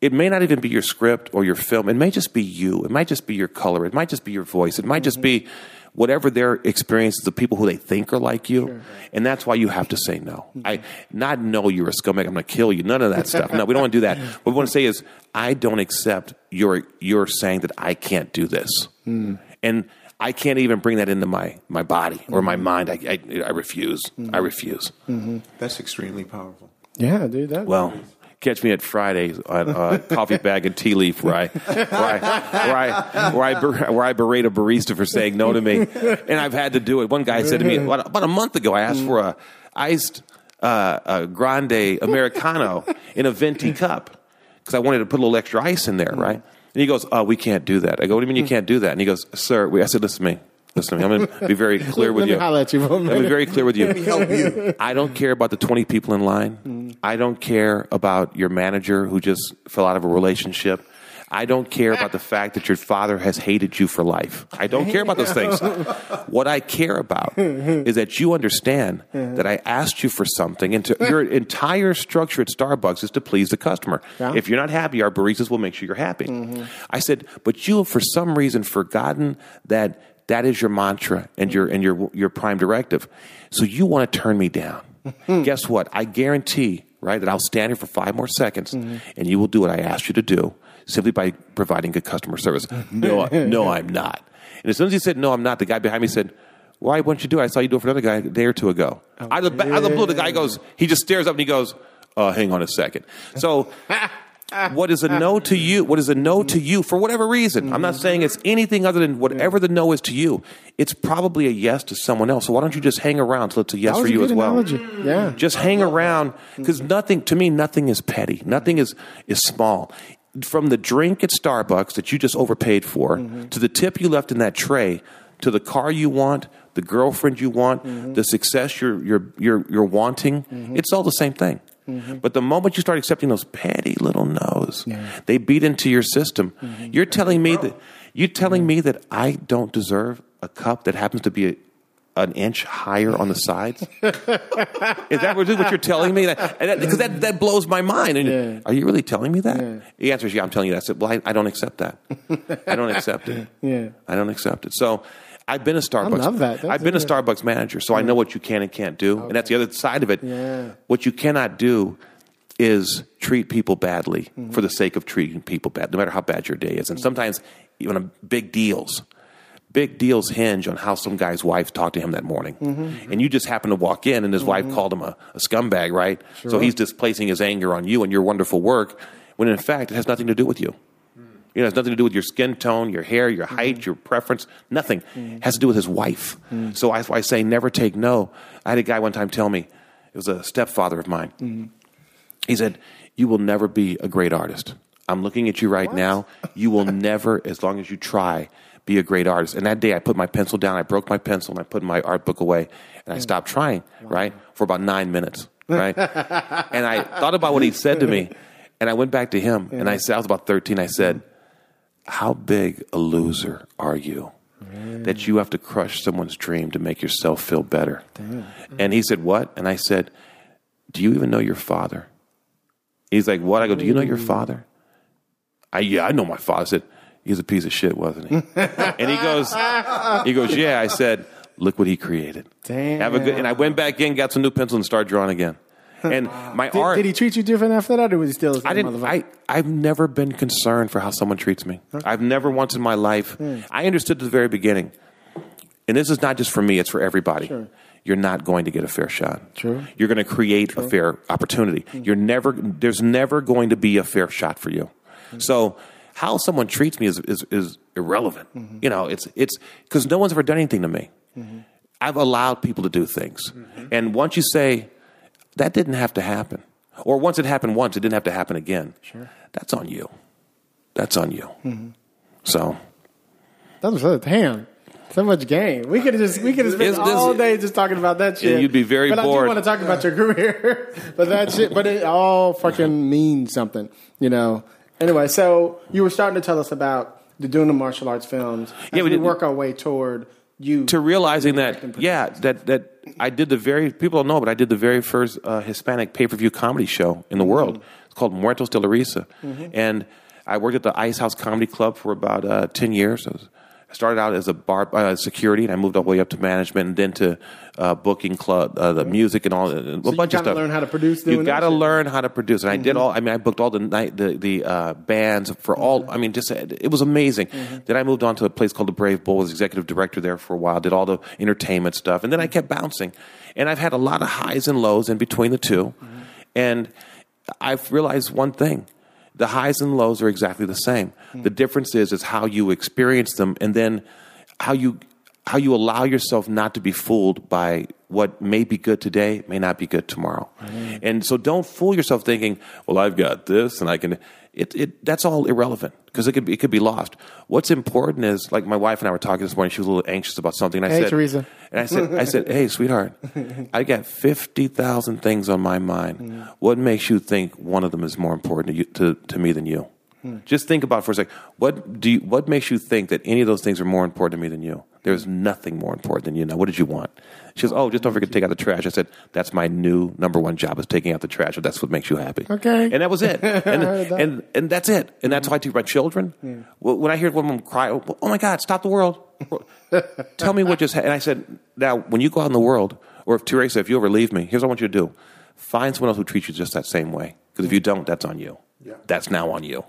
it may not even be your script or your film. It may just be you. It might just be your color. It might just be your voice. It might just be whatever their experiences of people who they think are like you. And that's why you have to say no. I not know you're a scumbag. I'm going to kill you. None of that stuff. No, we don't want to do that. [LAUGHS] What we want to say is, I don't accept your your saying that I can't do this. Hmm. And I can't even bring that into my, my body or my hmm. mind. I, I, I refuse. I hmm. refuse. That's extremely powerful. Yeah, dude. That, Well, catch me at Friday on uh, Coffee Bean and Tea Leaf, where I where I where I where I, ber- where I berate a barista for saying no to me, and I've had to do it. One guy said to me about, about a month ago, I asked for a iced uh, a grande americano in a venti cup because I wanted to put a little extra ice in there, right? And he goes, "Oh, we can't do that." I go, "What do you mean you can't do that?" And he goes, "Sir," we, I said, "Listen to me." Listen to me. I'm going to be very clear with Let me you. holler at you for a Let me be very clear with you. Let me help you. I don't care about the 20 people in line. I don't care about your manager who just fell out of a relationship. I don't care about the fact that your father has hated you for life. I don't care about those things. [LAUGHS] What I care about is that you understand that I asked you for something, and to, your entire structure at Starbucks is to please the customer. Yeah. If you're not happy, our baristas will make sure you're happy. Mm-hmm. I said, but you have for some reason forgotten that that is your mantra and your and your your prime directive. So you want to turn me down. [LAUGHS] Guess what? I guarantee, right, that I'll stand here for five more seconds and you will do what I asked you to do simply by providing good customer service. No, [LAUGHS] no, I'm not. And as soon as he said, no, I'm not, the guy behind me said, why wouldn't you do it? I saw you do it for another guy a day or two ago. out, of the, out of the blue, the guy goes, he just stares up and he goes, uh, hang on a second. So [LAUGHS] what is a no to you? What is a no to you for whatever reason? I'm not saying it's anything other than whatever the no is to you. It's probably a yes to someone else. So why don't you just hang around till it's a yes for you as well? analogy. Yeah. Just hang around because nothing to me, nothing is petty. Nothing is is small. From the drink at Starbucks that you just overpaid for, to the tip you left in that tray, to the car you want, the girlfriend you want, the success you're you're you're, you're wanting, it's all the same thing. But the moment you start accepting those petty little no's, they beat into your system. Mm-hmm. You're telling me that you're telling me mm-hmm. that I don't deserve a cup that happens to be a, an inch higher on the sides. Is that what you're telling me? Because that, because that, that blows my mind. And Yeah. Are you really telling me that? The answer is yeah. I'm telling you that. I said, well, I, I don't accept that. I don't accept it. [LAUGHS] Yeah. I don't accept it. So I've been a Starbucks. I love that. That's I've been a. Starbucks manager, so I know what you can and can't do, and that's the other side of it. Yeah. What you cannot do is treat people badly Mm-hmm. for the sake of treating people bad, no matter how bad your day is. And sometimes even on big deals. Big deals hinge on how some guy's wife talked to him that morning. Mm-hmm. And you just happen to walk in and his wife called him a, a scumbag, right? So he's displacing his anger on you and your wonderful work when in fact it has nothing to do with you. You know, it has nothing to do with your skin tone, your hair, your mm-hmm. height, your preference, nothing. It mm-hmm. has to do with his wife. Mm-hmm. So that's why I say never take no. I had a guy one time tell me, it was a stepfather of mine. He said, You will never be a great artist. I'm looking at you right now. You will [LAUGHS] never, as long as you try, be a great artist. And that day I put my pencil down, I broke my pencil, and I put my art book away, and I stopped trying, right? For about nine minutes, [LAUGHS] right? and I thought about what he said to me, and I went back to him, and I said, I was about 13, I said, How big a loser are you? That you have to crush someone's dream to make yourself feel better. And he said, What? And I said, Do you even know your father? He's like, What? I go, Do you know your father? I yeah, I know my father. I said, He's a piece of shit, wasn't he? [LAUGHS] and he goes, he goes, Yeah. I said, Look what he created. Damn. Have a good and I went back in, got some new pencils and started drawing again. [LAUGHS] And my Did, art did he treat you different after that, or was he still? the I didn't. Motherfucker? I I've never been concerned for how someone treats me. I've never once in my life. I understood at the very beginning, and this is not just for me; it's for everybody. You're not going to get a fair shot. True. You're going to create a fair opportunity. Hmm. You're never. There's never going to be a fair shot for you. Hmm. So. How someone treats me is, is, is irrelevant. Hmm. You know, it's it's because no one's ever done anything to me. I've allowed people to do things, and once you say that didn't have to happen. Or once it happened once, it didn't have to happen again. Sure. That's on you. That's on you. Mm-hmm. So That was damn. So much game. We could have just we could have spent all day just talking about that shit. you'd be very but I bored. do want to talk about your career. [LAUGHS] but that shit. But it all fucking means something. You know. Anyway, so you were starting to tell us about the doing the martial arts films. Yeah, we we, work our way toward you. to realizing that, yeah, that that I did the very people don't know, but I did the very first uh, Hispanic pay per view comedy show in the world. It's called Muertos de la Risa, and I worked at the Ice House Comedy Club for about uh, ten years. I, was, I started out as a bar uh, security, and I moved all the way up to management, and then to uh, booking club, uh, the music, and all a bunch you of gotta stuff. learn how to produce You got to learn how to produce, and I did all. I mean, I booked all the night the the uh, bands for all. I mean, just it was amazing. Then I moved on to a place called the Brave Bull. Was executive director there for a while. Did all the entertainment stuff, and then I kept bouncing. And I've had a lot of highs and lows in between the 2 and I've realized one thing: the highs and lows are exactly the same. The hmm. difference is is how you experience them, and then how you how you allow yourself not to be fooled by what may be good today may not be good tomorrow. Hmm. And so don't fool yourself thinking, well, I've got this and I can it, it that's all irrelevant because it could be, it could be lost. What's important is like my wife and I were talking this morning. She was a little anxious about something. And I Hey, said, Teresa. and I said, I said, hey, sweetheart, I got fifty thousand things on my mind. What makes you think one of them is more important to you, to, to me than you? Just think about it for a second. What do you, what makes you think that any of those things are more important to me than you? There's nothing more important than you. Now, what did you want? She goes, oh, just don't forget to take out the trash. I said, that's my new number one job is taking out the trash. If that's what makes you happy. Okay. And that was it. [LAUGHS] And, and, and that's it. And that's how I teach my children. Well, When I hear one of them cry, oh my God, stop the world. [LAUGHS] Tell me what just happened. And I said, now, when you go out in the world, or if Teresa, if you ever leave me, here's what I want you to do. Find someone else who treats you just that same way. Because if you don't, that's on you. Yeah. That's now on you.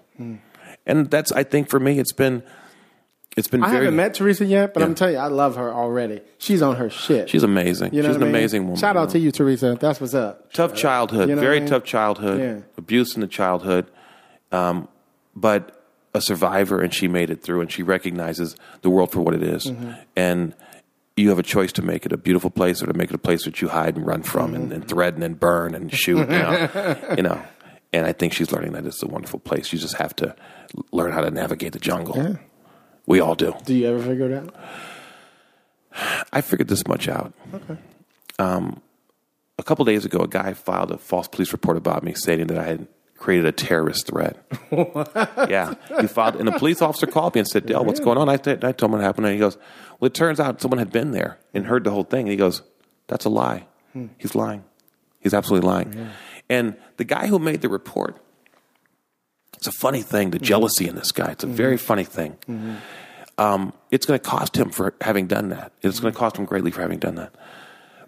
And that's, I think for me, it's been, it's been I very, haven't met Teresa yet, but Yeah. I'm telling you, I love her already. She's on her shit. she's amazing. You know she's an I mean? amazing woman. Shout out to you, Teresa. That's what's up. tough childhood, You know very I mean? tough childhood, Yeah. abuse in the childhood, um, but a survivor, and she made it through, and she recognizes the world for what it is. Mm-hmm. and you have a choice to make it a beautiful place or to make it a place that you hide and run from and, Mm-hmm. and threaten and burn and shoot, you know, [LAUGHS] you know. And I think she's learning that it's a wonderful place. You just have to learn how to navigate the jungle. We all do. Do you ever figure it out? I figured this much out. Okay. Um, a couple days ago, a guy filed a false police report about me, stating that I had created a terrorist threat. [LAUGHS] yeah, he filed, and a police officer called me and said, "Dale, what's going on?" I, said- I told him what happened, and he goes, "Well, it turns out someone had been there and heard the whole thing." And he goes, "That's a lie. He's lying. He's absolutely lying." And the guy who made the report, it's a funny thing, the jealousy in this guy. It's a mm-hmm. very funny thing mm-hmm. um, it's going to cost him for having done that. It's going to mm-hmm. cost him greatly for having done that.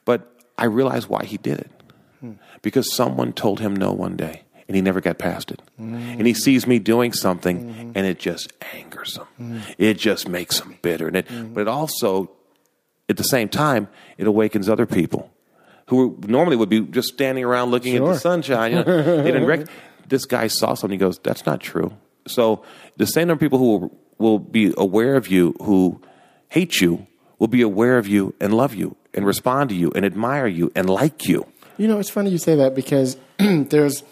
But I realized why he did it. Hmm. Because someone told him no one day, and he never got past it. And he sees me doing something, and it just angers him. It just makes him bitter. And it, But it also, at the same time, it awakens other people who normally would be just standing around looking at the sunshine. You know, they didn't [LAUGHS] rec- this guy saw something. He goes, "That's not true." So the same number of people who will, will be aware of you who hate you will be aware of you and love you and respond to you and admire you and like you. You know, it's funny you say that because [CLEARS THROAT] there's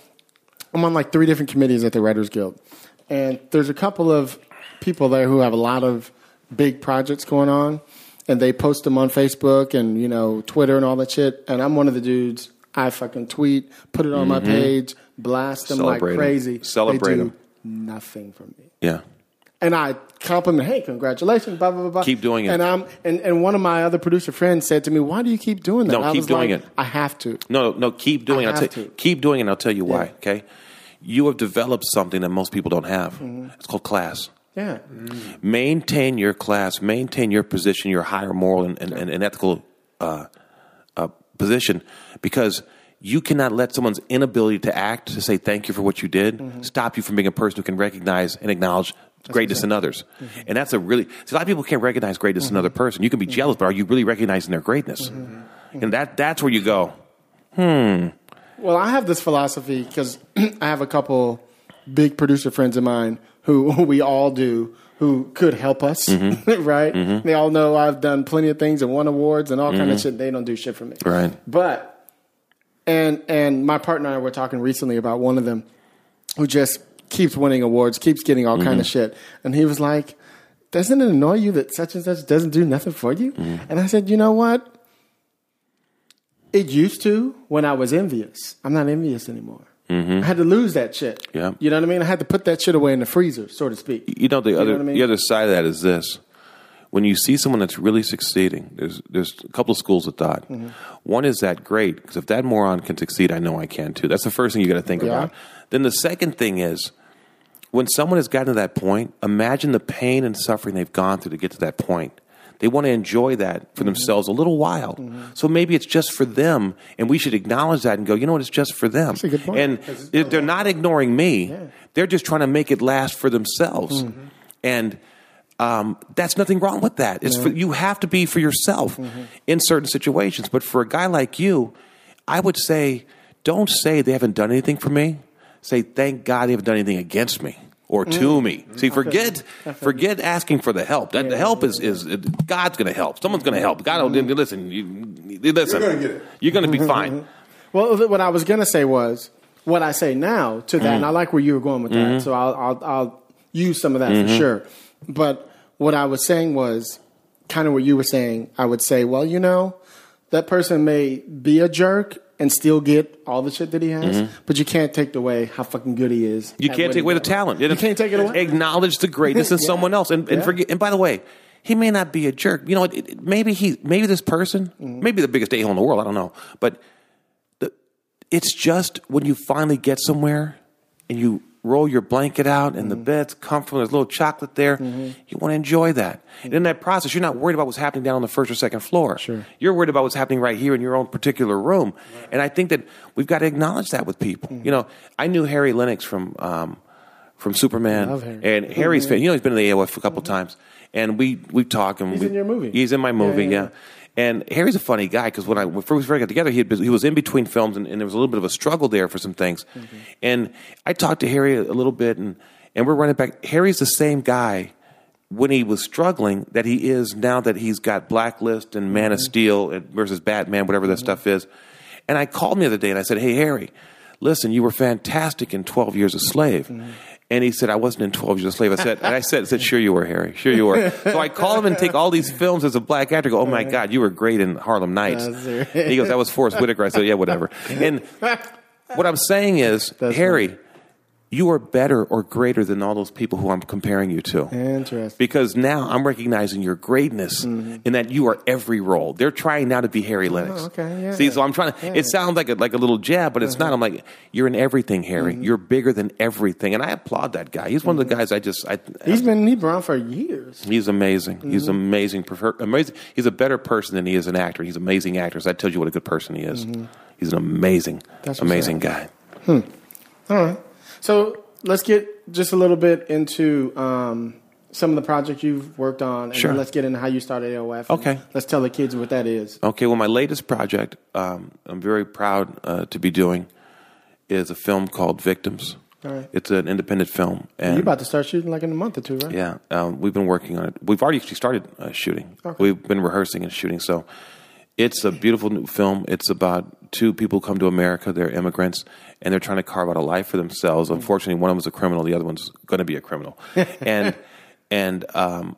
I'm on like three different committees at the Writers Guild, and there's a couple of people there who have a lot of big projects going on, and they post them on Facebook and you know Twitter and all that shit. And I'm one of the dudes. I fucking tweet, put it on my mm-hmm. page, blast them. Celebrate like crazy. Celebrate they do 'em. Nothing from me Yeah. and I compliment, hey, congratulations, blah blah blah. blah. Keep doing it. And I'm and, and one of my other producer friends said to me, "Why do you keep doing that?" No, I keep was doing like, it. I have to. No, no, keep doing I it. I'll tell, to. keep doing it. and I'll tell you why. Yeah. Okay, you have developed something that most people don't have. Mm-hmm. It's called class. Yeah, Maintain your class. Maintain your position, your higher moral and, and, and, and ethical uh, uh, position, because you cannot let someone's inability to act to say thank you for what you did Mm-hmm. stop you from being a person who can recognize and acknowledge greatness in others. And that's a really see, a lot of people can't recognize greatness in another person. You can be jealous, but are you really recognizing their greatness? And that that's where you go. Hmm. Well, I have this philosophy because [CLEARS THROAT] I have a couple big producer friends of mine who [LAUGHS] we all do who could help us, Mm-hmm. [LAUGHS] right? They all know I've done plenty of things and won awards and all kind of shit. They don't do shit for me, Mm-hmm. Right. But and and my partner and I were talking recently about one of them who just keeps winning awards, keeps getting all kind of mm-hmm. shit, and he was like, "Doesn't it annoy you that such and such doesn't do nothing for you?" Mm-hmm. And I said, "You know what? It used to when I was envious. I'm not envious anymore. Mm-hmm. I had to lose that shit. Yeah. You know what I mean? I had to put that shit away in the freezer, so to speak. You know the other what I mean? the other side of that is this. When you see someone that's really succeeding, there's there's a couple of schools of thought. Mm-hmm. One is that great because if that moron can succeed, I know I can too. That's the first thing you got to think Yeah. about. Then the second thing is when someone has gotten to that point, imagine the pain and suffering they've gone through to get to that point. They want to enjoy that Mm-hmm. for themselves a little while. So maybe it's just for them, and we should acknowledge that and go, you know what, it's just for them. a good point. And they're not ignoring me. They're just trying to make it last for themselves. Mm-hmm. And um, that's nothing wrong with that. It's for, you have to be for yourself Mm-hmm. in certain situations. But for a guy like you, I would say, don't say they haven't done anything for me. Say, thank God they haven't done anything against me or to Mm. me. See, forget [LAUGHS] forget asking for the help. That the help is is God's going to help. Someone's going to help. God, will listen. You, listen. You're gonna get it. You're going to be fine. Well, what I was gonna say was what I say now to that, Mm-hmm. and I like where you were going with that. So I'll, I'll I'll use some of that Mm-hmm. for sure. But what I was saying was kind of what you were saying. I would say, well, you know, that person may be a jerk and still get all the shit that he has, but you can't take away how fucking good he is. Mm-hmm. You can't take away the talent. You can't take it away. Acknowledge the greatness in [LAUGHS] Yeah. someone else, and, and Yeah. forget. And by the way, he may not be a jerk. You know. It- it- maybe he, maybe this person, Mm-hmm. maybe the biggest a hole in the world. I don't know, but the, it's just when you finally get somewhere and you roll your blanket out and the Mm-hmm. bed's comfortable. There's a little chocolate there. You want to enjoy that. And in that process, you're not worried about what's happening down on the first or second floor. Sure. You're worried about what's happening right here in your own particular room. And I think that we've got to acknowledge that with people. Mm-hmm. You know, I knew Harry Lennix from um, from Superman, Love Harry. and Harry's fan. You know, he's been in the AOF a couple times, and we we talk and He's we, in your movie. He's in my movie, yeah, yeah. yeah. And Harry's a funny guy because when I when first we got together, he been, he was in between films, and, and there was a little bit of a struggle there for some things. Mm-hmm. And I talked to Harry a, a little bit, and and we're running back. Harry's the same guy when he was struggling that he is now that he's got Blacklist and Man of Mm-hmm. Steel and- versus Batman, whatever that stuff is. And I called him the other day and I said, "Hey Harry, listen, you were fantastic in Twelve Years a Slave." Mm-hmm. And he said, "I wasn't in Twelve Years a Slave." I said, and I said, I "said Sure you were, Harry. Sure you were." so I call him and take all these films as a black actor. Go, "Oh my God, you were great in Harlem Nights." Right. He goes, "That was Forest Whitaker." I said, "Yeah, whatever." And [LAUGHS] what I'm saying is, That's Harry, you are better or greater than all those people who I'm comparing you to. Interesting. Because now I'm recognizing your greatness in that you are every role. They're trying now to be Harry Lennix. Mm-hmm. Oh, okay, yeah. See, so I'm trying to. Yeah. Uh-huh. It sounds like a, like a little jab, but it's not. I'm like, you're in everything, Harry. Mm-hmm. You're bigger than everything, and I applaud that guy. He's one of the guys I just. I, He's been he's been around for years. He's amazing. He's Mm-hmm. amazing. Prefer, amazing. He's a better person than he is an actor. He's an amazing actor. So that tells you what a good person he is. He's an amazing, Mm-hmm. Amazing guy. All right. So let's get just a little bit into um, some of the projects you've worked on, and Sure. then let's get into how you started AOF. Okay. Let's tell the kids what that is. Okay, well, my latest project, um, I'm very proud uh, to be doing, is a film called Victims. All right. It's an independent film, and You're about to start shooting like in a month or two, right? yeah, um, we've been working on it. We've already actually started uh, shooting. Okay. We've been rehearsing and shooting. So it's a beautiful new film. It's about two people who come to America. They're immigrants, and they're trying to carve out a life for themselves. Unfortunately, one of them is a criminal. The other one's going to be a criminal. [LAUGHS] and and um,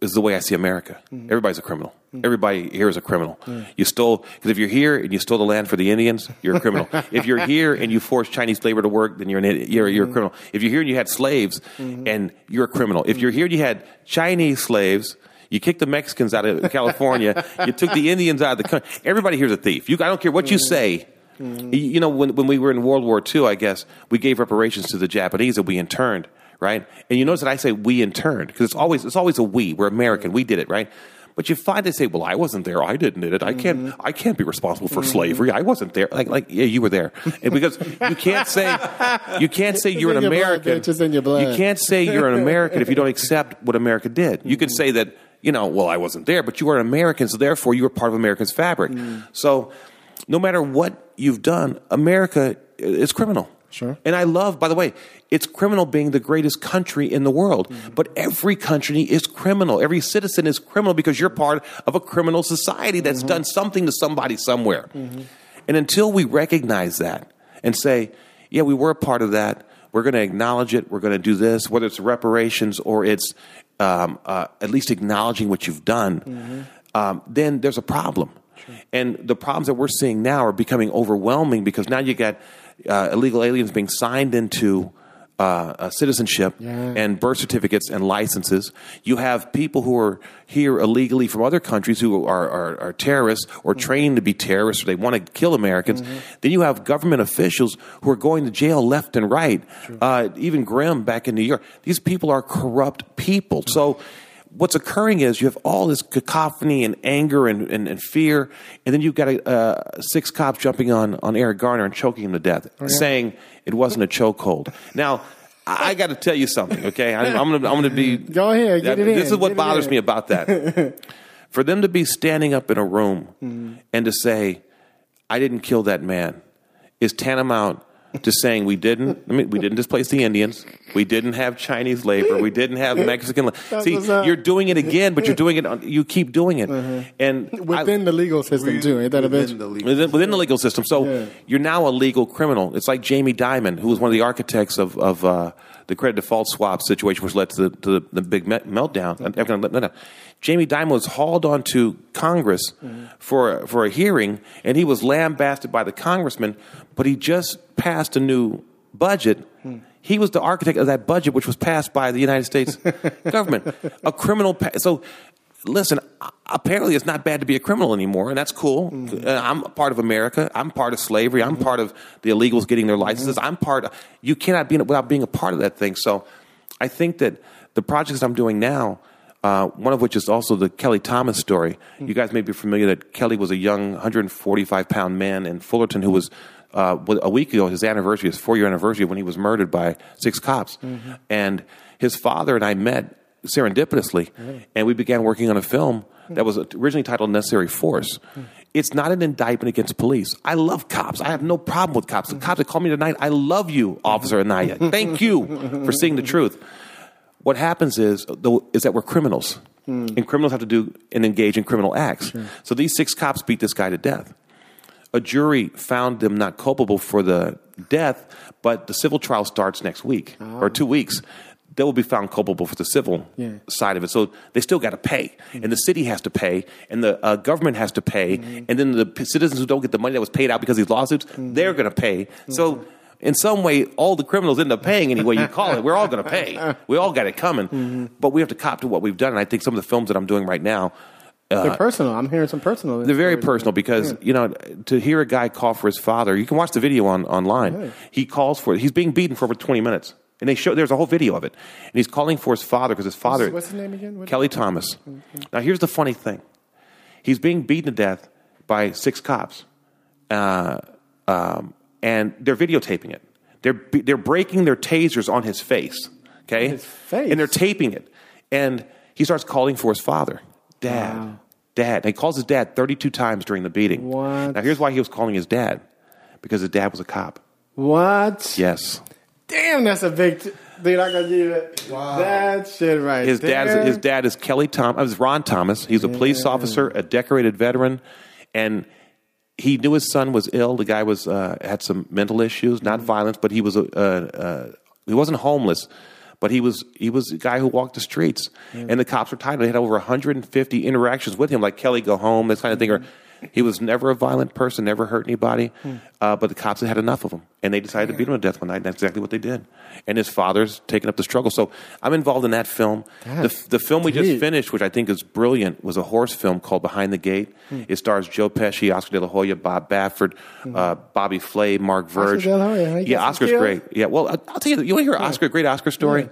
is the way I see America. Mm-hmm. Everybody's a criminal. Mm-hmm. Everybody here is a criminal. You stole because if you're here and you stole the land for the Indians, you're a criminal. [LAUGHS] if you're here and you forced Chinese labor to work, then you're an. You're, you're a mm-hmm. criminal. If you're here and you had slaves, and you're a criminal. If you're here and you had Chinese slaves. You kicked the Mexicans out of [LAUGHS] California. you took the Indians out of the country. Everybody here's a thief. You, I don't care what you mm. say. Mm. You- You know, when, when we were in World War II, I guess, we gave reparations to the Japanese that we interned, right? And you notice that I say we interned because it's always, it's always a we. We're American. We did it, right? But you find they say, "Well, I wasn't there. I didn't did it. I can't. Mm-hmm. I can't be responsible for mm-hmm. slavery. I wasn't there." Like, like, yeah, you were there, and because you can't say, you can't say you're an American. bitch. It's in your blood. You can't say you're an American if you don't accept what America did. You could mm-hmm. say that, you know, well, I wasn't there, but you are an American, so therefore you are part of America's fabric. Mm. So no matter what you've done, America is criminal. Sure. And I love, by the way, it's criminal being the greatest country in the world. Mm-hmm. But every country is criminal. Every citizen is criminal because you're part of a criminal society that's mm-hmm. done something to somebody somewhere. Mm-hmm. And until we recognize that and say, yeah, we were a part of that, we're going to acknowledge it, we're going to do this, whether it's reparations or it's um, uh, at least acknowledging what you've done, um, then there's a problem. And the problems that we're seeing now are becoming overwhelming because now you got uh, illegal aliens being signed into uh, uh, citizenship and birth certificates and licenses. You have people who are here illegally from other countries who are, are, are terrorists or trained to be terrorists or they want to kill Americans. Then you have government officials who are going to jail left and right. Uh, even Grimm back in New York. These people are corrupt people. So what's occurring is you have all this cacophony and anger and, and, and fear, and then you've got a, uh, six cops jumping on, on Eric Garner and choking him to death, saying it wasn't a chokehold. Now, I, I got to tell you something, okay? I, I'm going to I'm to be. [LAUGHS] Go ahead, get it This in, is what bothers me about that. [LAUGHS] For them to be standing up in a room Mm-hmm. and to say, "I didn't kill that man," is tantamount to saying we didn't. I mean, we didn't displace the Indians. We didn't have Chinese labor. We didn't have Mexican. la- See, you're doing it again, but you're doing it. On, you keep doing it, and I- Within the legal system, too. Ain't that a Within bitch? the league. within, within the legal system. So Yeah. you're now a legal criminal. It's like Jamie Dimon, who was one of the architects of, of uh, the credit default swap situation, which led to the, to the, the big me- meltdown. I'm gonna let- no, no. Jamie Dimon was hauled onto Congress for for a hearing, and he was lambasted by the congressman. But he just passed a new budget. He was the architect of that budget, which was passed by the United States [LAUGHS] government. A criminal. Pa- so listen, apparently it's not bad to be a criminal anymore, and that's cool. Uh, I'm a part of America. I'm part of slavery. I'm part of the illegals getting their licenses. I'm part. Of, you cannot be without being a part of that thing. So, I think that the projects I'm doing now. Uh, one of which is also the Kelly Thomas story. Hmm. You guys may be familiar that Kelly was a young 145 pound man in Fullerton who was uh, a week ago, his anniversary, his four year anniversary, when he was murdered by six cops. Mm-hmm. And his father and I met serendipitously, and we began working on a film hmm. that was originally titled Necessary Force. Hmm. It's not an indictment against police. I love cops. I have no problem with cops. The cops that called me tonight, I love you, Officer Anaya. Thank you [LAUGHS] for seeing the truth. What happens is, is that we're criminals, hmm. and criminals have to do and engage in criminal acts. So these six cops beat this guy to death a jury found them not culpable for the death, but the civil trial starts next week or oh. two weeks. They will be found culpable for the civil Yeah. side of it. So they still got to pay, hmm. and the city has to pay, and the uh, government has to pay, hmm. and then the p- citizens who don't get the money that was paid out because of these lawsuits, they're going to pay. So. In some way, all the criminals end up paying any way you call it. We're all going to pay. [LAUGHS] We all got it coming, but we have to cop to what we've done. And I think some of the films that I'm doing right now, They're personal. I'm hearing some personal. they're very personal because you know to hear a guy call for his father. You can watch the video on online. He calls for it. He's being beaten for over twenty minutes, and they show there's a whole video of it. And he's calling for his father because his father. what's his name again? What- Kelly Thomas. Now here's the funny thing. He's being beaten to death by six cops, uh, um, and they're videotaping it. They're they're breaking their tasers on his face. Okay, his face? and they're taping it. And he starts calling for his father, Dad, Wow. Dad. And he calls his dad 32 times during the beating. What? Now, here's why he was calling his dad because his dad was a cop. What? Yes. Damn, that's a big. T- dude, I gotta give it. that. Wow. That shit right His there. dad, is, his dad is Kelly Tom. I uh, was Ron Thomas. He's a police officer, a decorated veteran, and he knew his son was ill. The guy was uh, had some mental issues, not violence, but he was a uh, uh, he wasn't homeless, but he was he was a guy who walked the streets, and the cops were tired. They had over 150 interactions with him, like Kelly go home, this kind of thing. Or he was never a violent person, never hurt anybody, uh, but the cops had had enough of him, and they decided to beat him to death one night. And that's exactly what they did. And his father's taking up the struggle. So I'm involved in that film. The, the film we just deep. finished, which I think is brilliant, was a horse film called Behind the Gate. It stars Joe Pesci, Oscar De La Hoya, Bob Baffert, uh, Bobby Flay, Mark Verge. De La Hoya, yeah, Oscar's great. Yeah, well, I'll I'll tell you, you want to hear an Oscar, great Oscar story?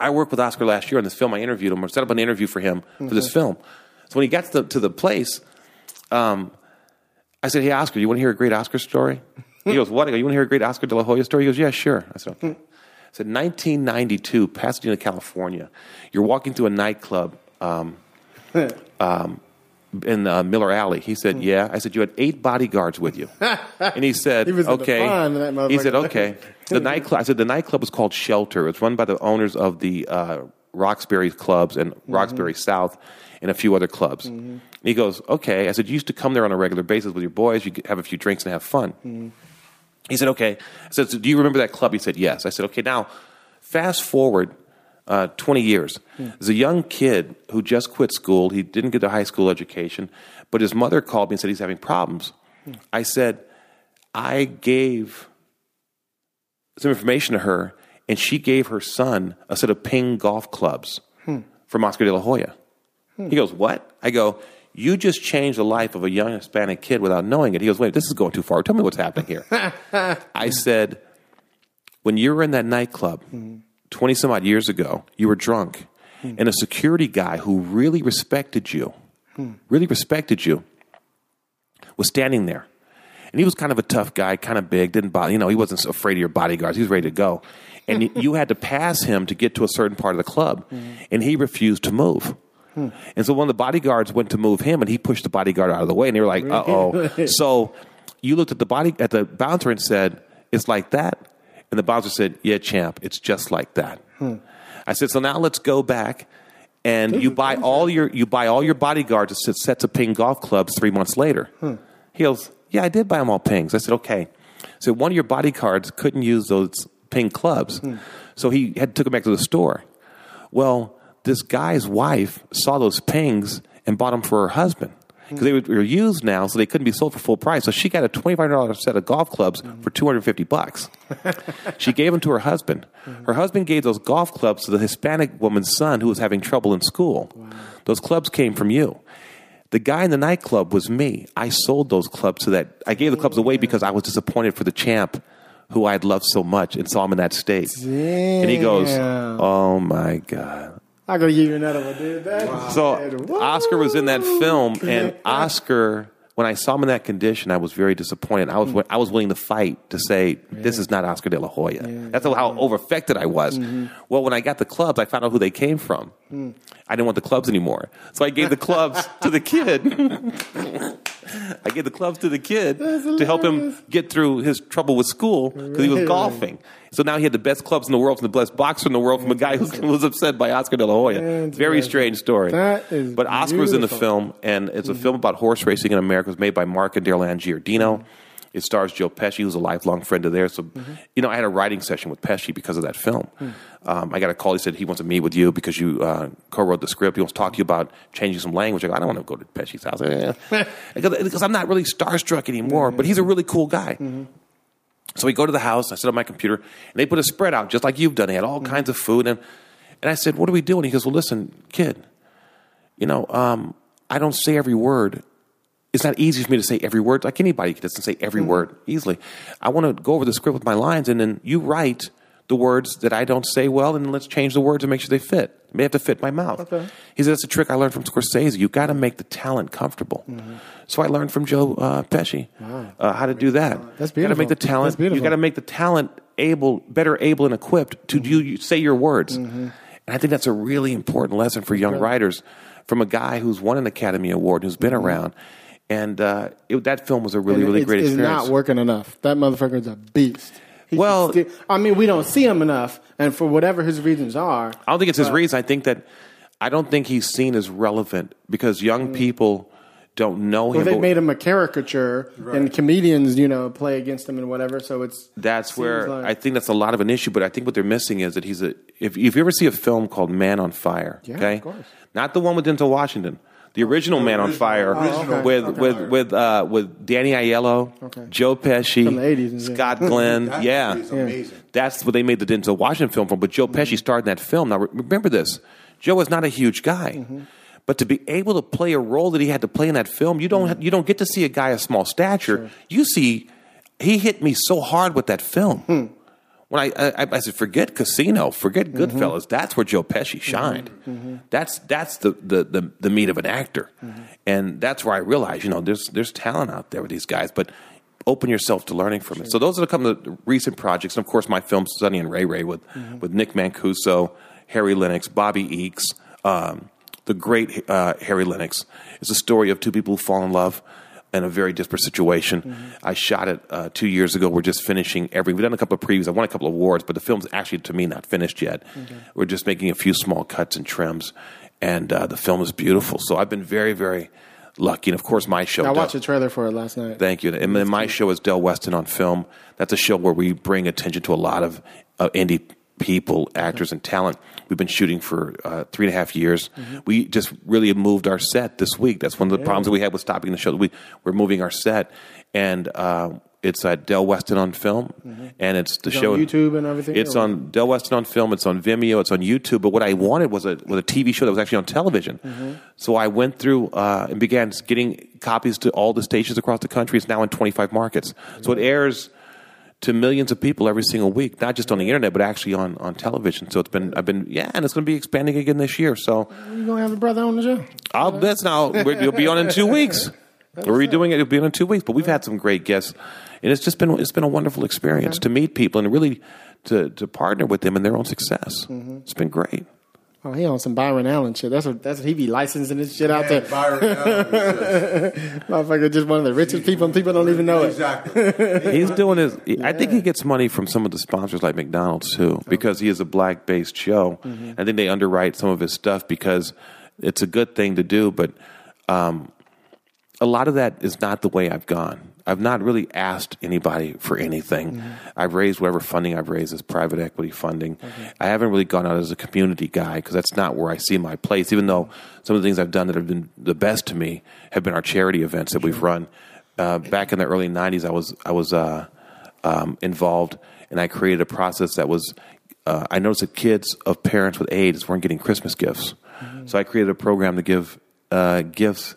I worked with Oscar last year on this film. I interviewed him or set up an interview for him for this film. So when he got to the, to the place, um, I said, "Hey, Oscar, you want to hear a great Oscar story?" He goes, "What?" I go, "You want to hear a great Oscar De La Hoya story?" He goes, "Yeah, sure." I said, "Okay." I said, "1992, Pasadena, California. You're walking through a nightclub." Um, [LAUGHS] um, in uh, Miller Alley. He said, "Yeah." I said, "You had eight bodyguards with you," and he said, [LAUGHS] He was in the "Okay." fun, that he said, "Okay." The nightclub. I said, "The nightclub was called Shelter. It's run by the owners of the uh, Roxbury clubs and Roxbury South, and a few other clubs." And he goes, "Okay." I said, "You used to come there on a regular basis with your boys. You have a few drinks and have fun." Mm-hmm. He said, "Okay." I said, so "Do you remember that club?" He said, "Yes." I said, "Okay." Now, fast forward uh, twenty years. Hmm. There's a young kid who just quit school. He didn't get a high school education, but his mother called me and said he's having problems. Hmm. I said, "I gave some information to her, and she gave her son a set of ping golf clubs hmm. from Oscar De La Hoya." He goes, "What?" I go. You just changed the life of a young Hispanic kid without knowing it. He goes, Wait, this is going too far. Tell me what's happening here. [LAUGHS] I said, when you were in that nightclub 20 some odd years ago, you were drunk, and a security guy who really respected you, really respected you, was standing there. And he was kind of a tough guy, kind of big, didn't bother, you know, he wasn't so afraid of your bodyguards. He was ready to go. And [LAUGHS] you had to pass him to get to a certain part of the club, and he refused to move. And so one of the bodyguards went to move him, and he pushed the bodyguard out of the way. And they were like, "Uh oh." [LAUGHS] so you looked at the body at the bouncer and said, "It's like that." And the bouncer said, "Yeah, champ, it's just like that." I said, "So now let's go back." And you buy all your you buy all your bodyguards a set- sets of ping golf clubs three months later. He goes, "Yeah, I did buy them all pings." I said, "Okay." So one of your bodyguards couldn't use those ping clubs, so he had took them back to the store. Well, this guy's wife saw those pings and bought them for her husband because they were used now, so they couldn't be sold for full price. So she got a twenty five dollars set of golf clubs hmm. for two hundred fifty bucks. [LAUGHS] she gave them to her husband. Hmm. Her husband gave those golf clubs to the Hispanic woman's son who was having trouble in school. Those clubs came from you. The guy in the nightclub was me. I sold those clubs to that. I gave the clubs away because I was disappointed for the champ who I had loved so much and saw him in that state. And he goes, "Oh my god." I'm gonna give you another one, dude. That So shit, Oscar was in that film, and [LAUGHS] Oscar, when I saw him in that condition, I was very disappointed. I was hmm. I was willing to fight to say this is not Oscar De La Hoya. That's how over affected I was. Mm-hmm. Well, when I got the clubs, I found out who they came from. Hmm. I didn't want the clubs anymore, so I gave the clubs to the kid. [LAUGHS] I gave the clubs to the kid to help him get through his trouble with school because he was golfing. So now he had the best clubs in the world from the best boxer in the world from a guy who was upset by Oscar De La Hoya. Very strange story. That is but Oscar was in the film, and it's a mm-hmm. film about horse racing in America. It was made by Mark and Daryl Giardino. It stars Joe Pesci, who's a lifelong friend of theirs. So, you know, I had a writing session with Pesci because of that film. Um, I got a call. He said he wants to meet with you because you uh, co-wrote the script. He wants to talk to you about changing some language. I go, I don't want to go to Pesci's house Eh. [LAUGHS] because, I'm not really starstruck anymore. But he's a really cool guy. So we go to the house. I set up my computer, and they put a spread out just like you've done. They had all kinds of food, and and I said, "What are we doing?" He goes, "Well, listen, kid, you know, um, I don't say every word. It's not easy for me to say every word. Like anybody doesn't say every mm-hmm. word easily. I want to go over the script with my lines, and then you write the words that I don't say well, and let's change the words and make sure they fit. They have to fit my mouth. Okay. He said, "That's a trick I learned from Scorsese. You got to make the talent comfortable." Mm-hmm. So I learned from Joe uh, Pesci uh, how to do that. That's You got to make the talent. That's beautiful. You got to make the talent able, better able and equipped to do mm-hmm. you say your words. And I think that's a really important lesson for young writers from a guy who's won an Academy Award, who's been around. And uh, it, that film was a really And really it's, great it's experience. not working enough. That motherfucker's a beast. He Well- still- I mean, we don't see him enough, and for whatever his reasons are, I don't think it's his reason. I think that I don't think he's seen as relevant because young people don't know well, him. they made him a caricature, and comedians, you know, play against him and whatever. So it's that's seems where like- I think that's a lot of an issue. But I think what they're missing is that he's a. If, if you ever see a film called Man on Fire, Yeah, okay, of course. not the one with Denzel Washington, the original Man on Fire original with Man on with with uh, with Danny Aiello, Okay. Joe Pesci, From the 80s, yeah. Scott Glenn, [LAUGHS] That yeah. amazing. That's what they made the Denzel Washington film from. But Joe Pesci starred in that film. Now remember this: Joe is not a huge guy, Mm-hmm. but to be able to play a role that he had to play in that film, you don't you don't get to see a guy of small stature. You see, he hit me so hard with that film. When I, I I said, forget Casino, forget Mm-hmm. Goodfellas. That's where Joe Pesci shined. That's that's the, the, the, the meat of an actor, Mm-hmm. and that's where I realized, you know, there's there's talent out there with these guys, but open yourself to learning from it. So those are couple of the recent projects, and of course, my film Sonny and Ray Ray with Mm-hmm. with Nick Mancuso, Harry Lennix, Bobby Eakes, um, the great uh, Harry Lennix. It's a story of two people who fall in love in a very disparate situation. Mm-hmm. I shot it uh, two years ago. We're just finishing every. We've done a couple of previews. I won a couple of awards, but the film's actually to me not finished yet. We're just making a few small cuts and trims, and uh, the film is beautiful. So I've been very, very lucky. And of course, my show. I Del- watched a trailer for it last night. Thank you. And then my show is Del Weston on Film. That's a show where we bring attention to a lot of uh, indie people, actors, and talent. We've been shooting for uh, three and a half years. We just really moved our set this week. That's one of the problems that we had with stopping the show. We, we're moving our set, and uh, it's at Del Weston on Film, and it's the It's on show YouTube and everything, It's or- on Del Weston on Film. It's on Vimeo. It's on YouTube. But what I wanted was a was a TV show that was actually on television. Mm-hmm. So I went through uh, and began getting copies to all the stations across the country. It's now in 25 markets. So it airs to millions of people every single week, not just on the internet, but actually on, on television. So it's been I've been yeah, and it's going to be expanding again this year. So you're gonna have a brother on the show? I'll uh, that's now you'll be on in two weeks. [LAUGHS] We're redoing it. It'll be on in two weeks. But we've had some great guests, and it's just been it's been a wonderful experience to meet people and really to to partner with them in their own success. Mm-hmm. It's been great. Oh, he on some Byron Allen shit. That's what that's what he be licensing his shit out there. Byron Allen [LAUGHS] Motherfucker, just one of the richest people, and people don't even know just- it. Exactly. [LAUGHS] He's doing his. I think he gets money from some of the sponsors like McDonald's too, because he is a black based show. I think they underwrite some of his stuff because it's a good thing to do, but um, a lot of that is not the way I've gone. I've not really asked anybody for anything. I've raised whatever funding I've raised as private equity funding. I haven't really gone out as a community guy because that's not where I see my place. Even though some of the things I've done that have been the best to me have been our charity events that we've run. Uh, back in the early '90s, I was I was uh, um, involved, and I created a process that was. Uh, I noticed that kids of parents with AIDS weren't getting Christmas gifts, so I created a program to give uh, gifts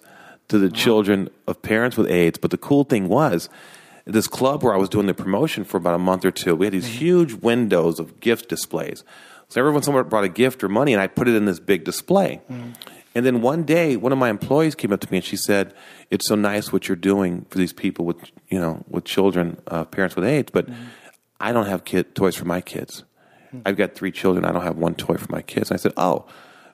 to the children of parents with AIDS. But the cool thing was, this club where I was doing the promotion for about a month or two, we had these mm-hmm. huge windows of gift displays. So everyone somewhere brought a gift or money, and I put it in this big display. Mm. And then one day, one of my employees came up to me and she said, "It's so nice what you're doing for these people with you know with children, uh, parents with AIDS, but mm. I don't have kid toys for my kids. Hmm. I've got three children. I don't have one toy for my kids." And I said, "Oh."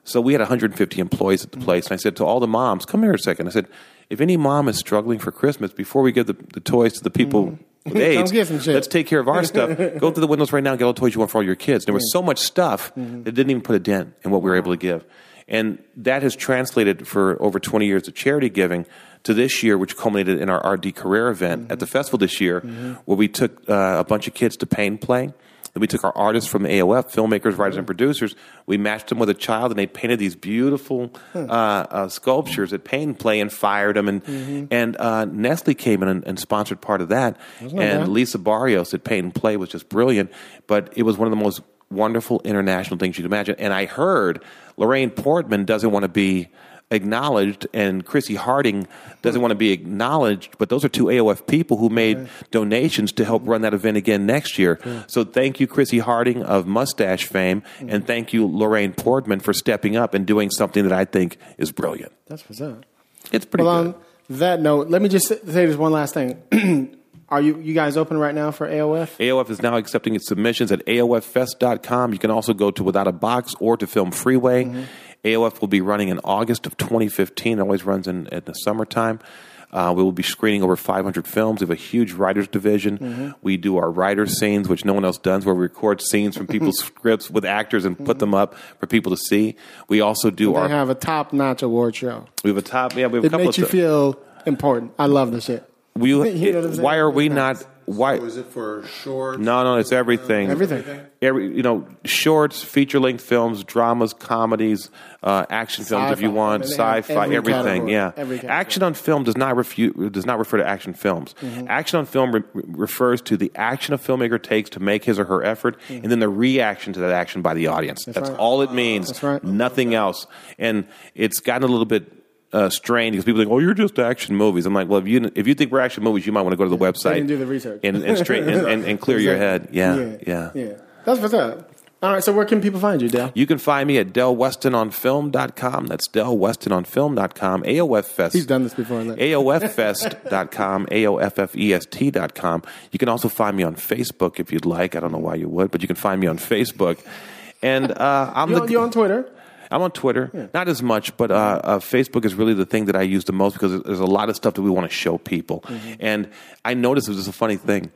So we had 150 employees at the place, and I said to all the moms, "Come here a second. I said, "If any mom is struggling for Christmas, before we give the, the toys to the people [LAUGHS] with AIDS, [LAUGHS] let's take care of our stuff. [LAUGHS] Go through the windows right now and get all the toys you want for all your kids." There was so much stuff that didn't even put a dent in what we were able to give, and that has translated for over 20 years of charity giving to this year, which culminated in our RD career event at the festival this year, where we took uh, a bunch of kids to Paint Play. Then we took our artists from AOF, filmmakers, writers, and producers. We matched them with a child, and they painted these beautiful uh, uh, sculptures at Paint Play and fired them. And and uh, Nestle came in and, and sponsored part of that. And bad. Lisa Barrios at Paint and Play was just brilliant. But it was one of the most wonderful international things you'd imagine. And I heard Lorraine Portman doesn't want to be acknowledged and Chrissy Harding doesn't want to be acknowledged, but those are two AOF people who made donations to help run that event again next year. So thank you, Chrissy Harding of Mustache fame, mm-hmm. and thank you, Lorraine Portman, for stepping up and doing something that I think is brilliant. That's what's up. It's pretty Well, good. on that note, let me just say this one last thing. [CLEARS THROAT] Are you you guys open right now for AOF? AOF is now accepting its submissions at AOFfest.com. You can also go to Without a Box or to Film Freeway. Mm-hmm. AOF will be running in August of 2015. It always runs in, in the summertime. Uh, we will be screening over 500 films. We have a huge writers division. Mm-hmm. We do our writer scenes, which no one else does, where we record scenes from people's [LAUGHS] scripts with actors and put them up for people to see. We also do They our. have a top notch award show. we have a top. Yeah, we have a It couple makes of. you feel important. I love this shit. we, [LAUGHS] you know what why are we not? Nice. Why? Was it for short? No, no, it's everything. Everything. Every you know, shorts, feature length films, dramas, comedies, uh, action films if you Sci-fi. want, I mean, sci-fi, every everything. category. Yeah, Every action on film does not refute does not refer to action films. Mm-hmm. Action on film re- refers to the action a filmmaker takes to make his or her effort, and then the reaction to that action by the audience. That's, Mm-hmm. right. all it means. That's right. Nothing else. And it's gotten a little bit. Uh, strained because people think, "Oh, you're just action movies." I'm like, "Well, if you if you think we're action movies, you might want to go to the website and do the research. and and, straight, and, and, and clear your head." Yeah, yeah, yeah. yeah. That's what's up. All right, so where can people find you, Dell? You can find me at delwestononfilm.com. That's delwestononfilm.com. AOF Fest. He's done this before. it? AOFfest.com, AOFFEST.com. [LAUGHS] You can also find me on Facebook if you'd like. I don't know why you would, but you can find me on Facebook. And uh, I'm You the on, you on Twitter? I'm on Twitter, not as much, but uh, uh, Facebook is really the thing that I use the most because there's a lot of stuff that we want to show people. Mm-hmm. And I noticed it was just a funny thing.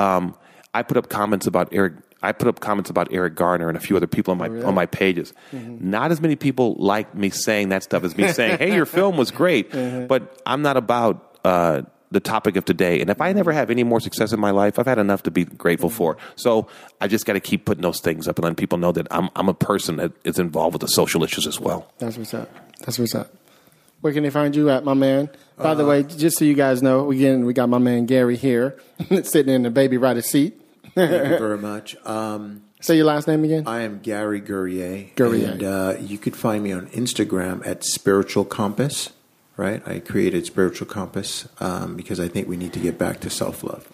Um, I put up comments about Eric. I put up comments about Eric Garner and a few other people on my on my pages. Not as many people like me saying that stuff as me saying, "Hey, your film was great," [LAUGHS] but I'm not about. Uh, the topic of today. And if I never have any more success in my life, I've had enough to be grateful for. So I just got to keep putting those things up and letting people know that I'm, I'm a person that is involved with the social issues as well. That's what's up. That's what's up. Where can they find you at, my man? By the way, just so you guys know, again, we got my man Gary here, [LAUGHS] sitting in the baby rider seat. Thank you very [LAUGHS] much. Um, Say your last name again. I am Gary Gurrier. Gurrier. And uh, you could find me on Instagram at Spiritual Compass, right? I created Spiritual Compass um, because I think we need to get back to self love.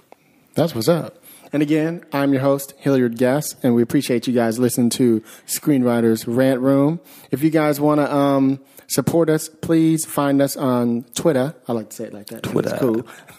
That's what's up. And again, I'm your host, Hilliard Guest, and we appreciate you guys listening to Screenwriters Rant Room. If you guys want to um, support us, please find us on Twitter. I like to say it like that. Twitter. It's cool. [LAUGHS]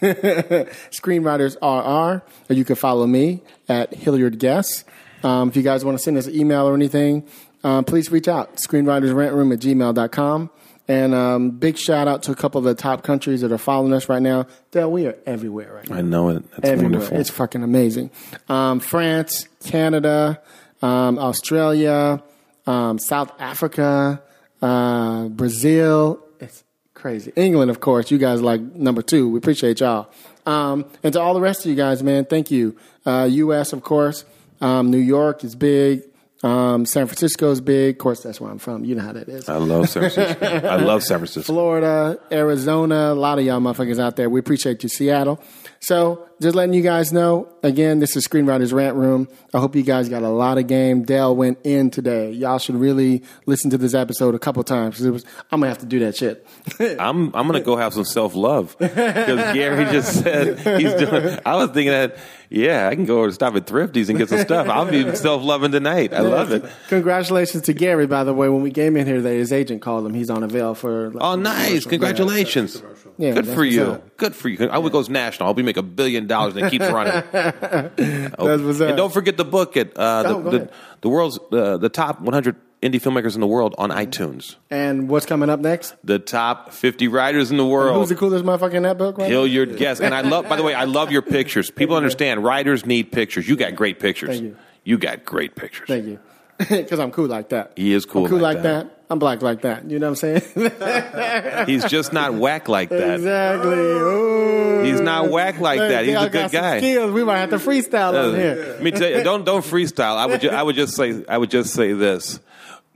Screenwriters RR, or you can follow me at Hilliard Guest. Um, if you guys want to send us an email or anything, um, please reach out. Screenwritersrantroom at gmail.com. And um, big shout out to a couple of the top countries that are following us right now. Dale, we are everywhere right now I know it. That's everywhere. wonderful. It's fucking amazing. Um, France, Canada, um, Australia, um, South Africa, uh, Brazil. It's crazy. England, of course. You guys like number two. We appreciate y'all. Um, and to all the rest of you guys, man, thank you. Uh, U.S., of course. Um, New York is big. Um, San Francisco is big. Of course, that's where I'm from. You know how that is. I love San Francisco. I love San Francisco. Florida, Arizona, a lot of y'all motherfuckers out there. We appreciate you, Seattle. So just letting you guys know, again, this is Screenwriters Rant Room. I hope you guys got a lot of game. Dale went in today. Y'all should really listen to this episode a couple times was. I'm gonna have to do that shit. [LAUGHS] I'm I'm gonna go have some self love because Gary just said he's doing. I was thinking that yeah, I can go to stop at Thrifties and get some stuff. I'll be self loving tonight. I love it. Congratulations to Gary, by the way. When we came in here today, his agent called him. He's on a veil for. like, Oh, nice! Congratulations. Yeah, Good for you. Good for you. I would goes national. I'll be make a billion dollars and it keeps running. [LAUGHS] That's what's. And don't forget the book at uh, Oh, the, ahead. the the world's uh, the top 100 indie filmmakers in the world on iTunes. And what's coming up next? The top 50 writers in the world. Who's the coolest motherfucker in that book? Right? Hilliard Guest. And I love, by the way, I love your pictures. People understand writers need pictures. You got great pictures. Thank you. You got great pictures. Thank you. [LAUGHS] Because I'm cool like that. He is cool I'm cool like like, that. that. I'm black like that. You know what I'm saying? [LAUGHS] He's just not whack like that. exactly. Ooh. He's not whack like that. He's a good guy. Skills. We might have to freestyle on Uh, here. Let me tell you, don't don't freestyle. I would ju- I would just say I would just say this.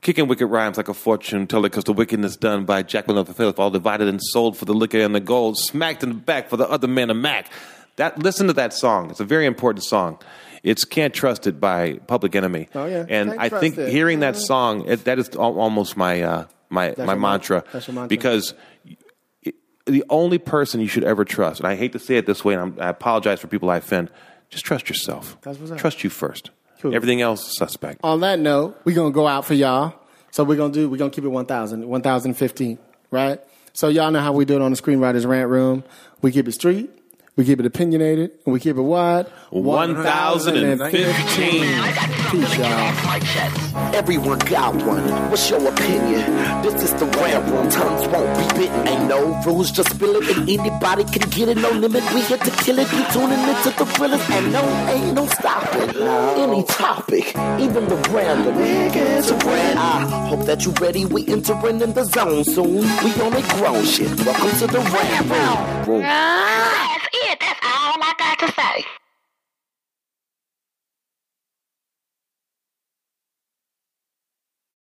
Kicking wicked rhymes like a fortune teller, because the wickedness done by Jacqueline of the Faith, all divided and sold for the liquor and the gold, smacked in the back for the other man of Mac. That listen to that song. It's a very important song. It's "Can't Trust It" by Public Enemy. Oh, yeah. and Can't I think It. hearing that song, it, that is al- almost my uh, my my mantra. that's mantra. Because the only person you should ever trust, and I hate to say it this way, and I'm, I apologize for people I offend, just trust yourself. That's. Trust you first. Cool. Everything else is suspect. On that note, we're going to go out for y'all. So we're going to do, we're going to keep it 1,000, 1,015, right? So y'all know how we do it on the Screenwriters Rant Room. We keep it street. We keep it opinionated and we keep it wide. 1015. Peace, y'all. Everyone got one. What's your opinion? This is the rap room. Tongues won't be bitten. Ain't no rules, just spill it. And anybody can get it. No limit. We here to kill it. You tuning into the thrillers. And no, ain't no stopping. Any topic, even the random. It's a brand. I hope that you're ready. We entering in the zone soon. We on a grown shit. Welcome to the rap room. That's That's all I got to say.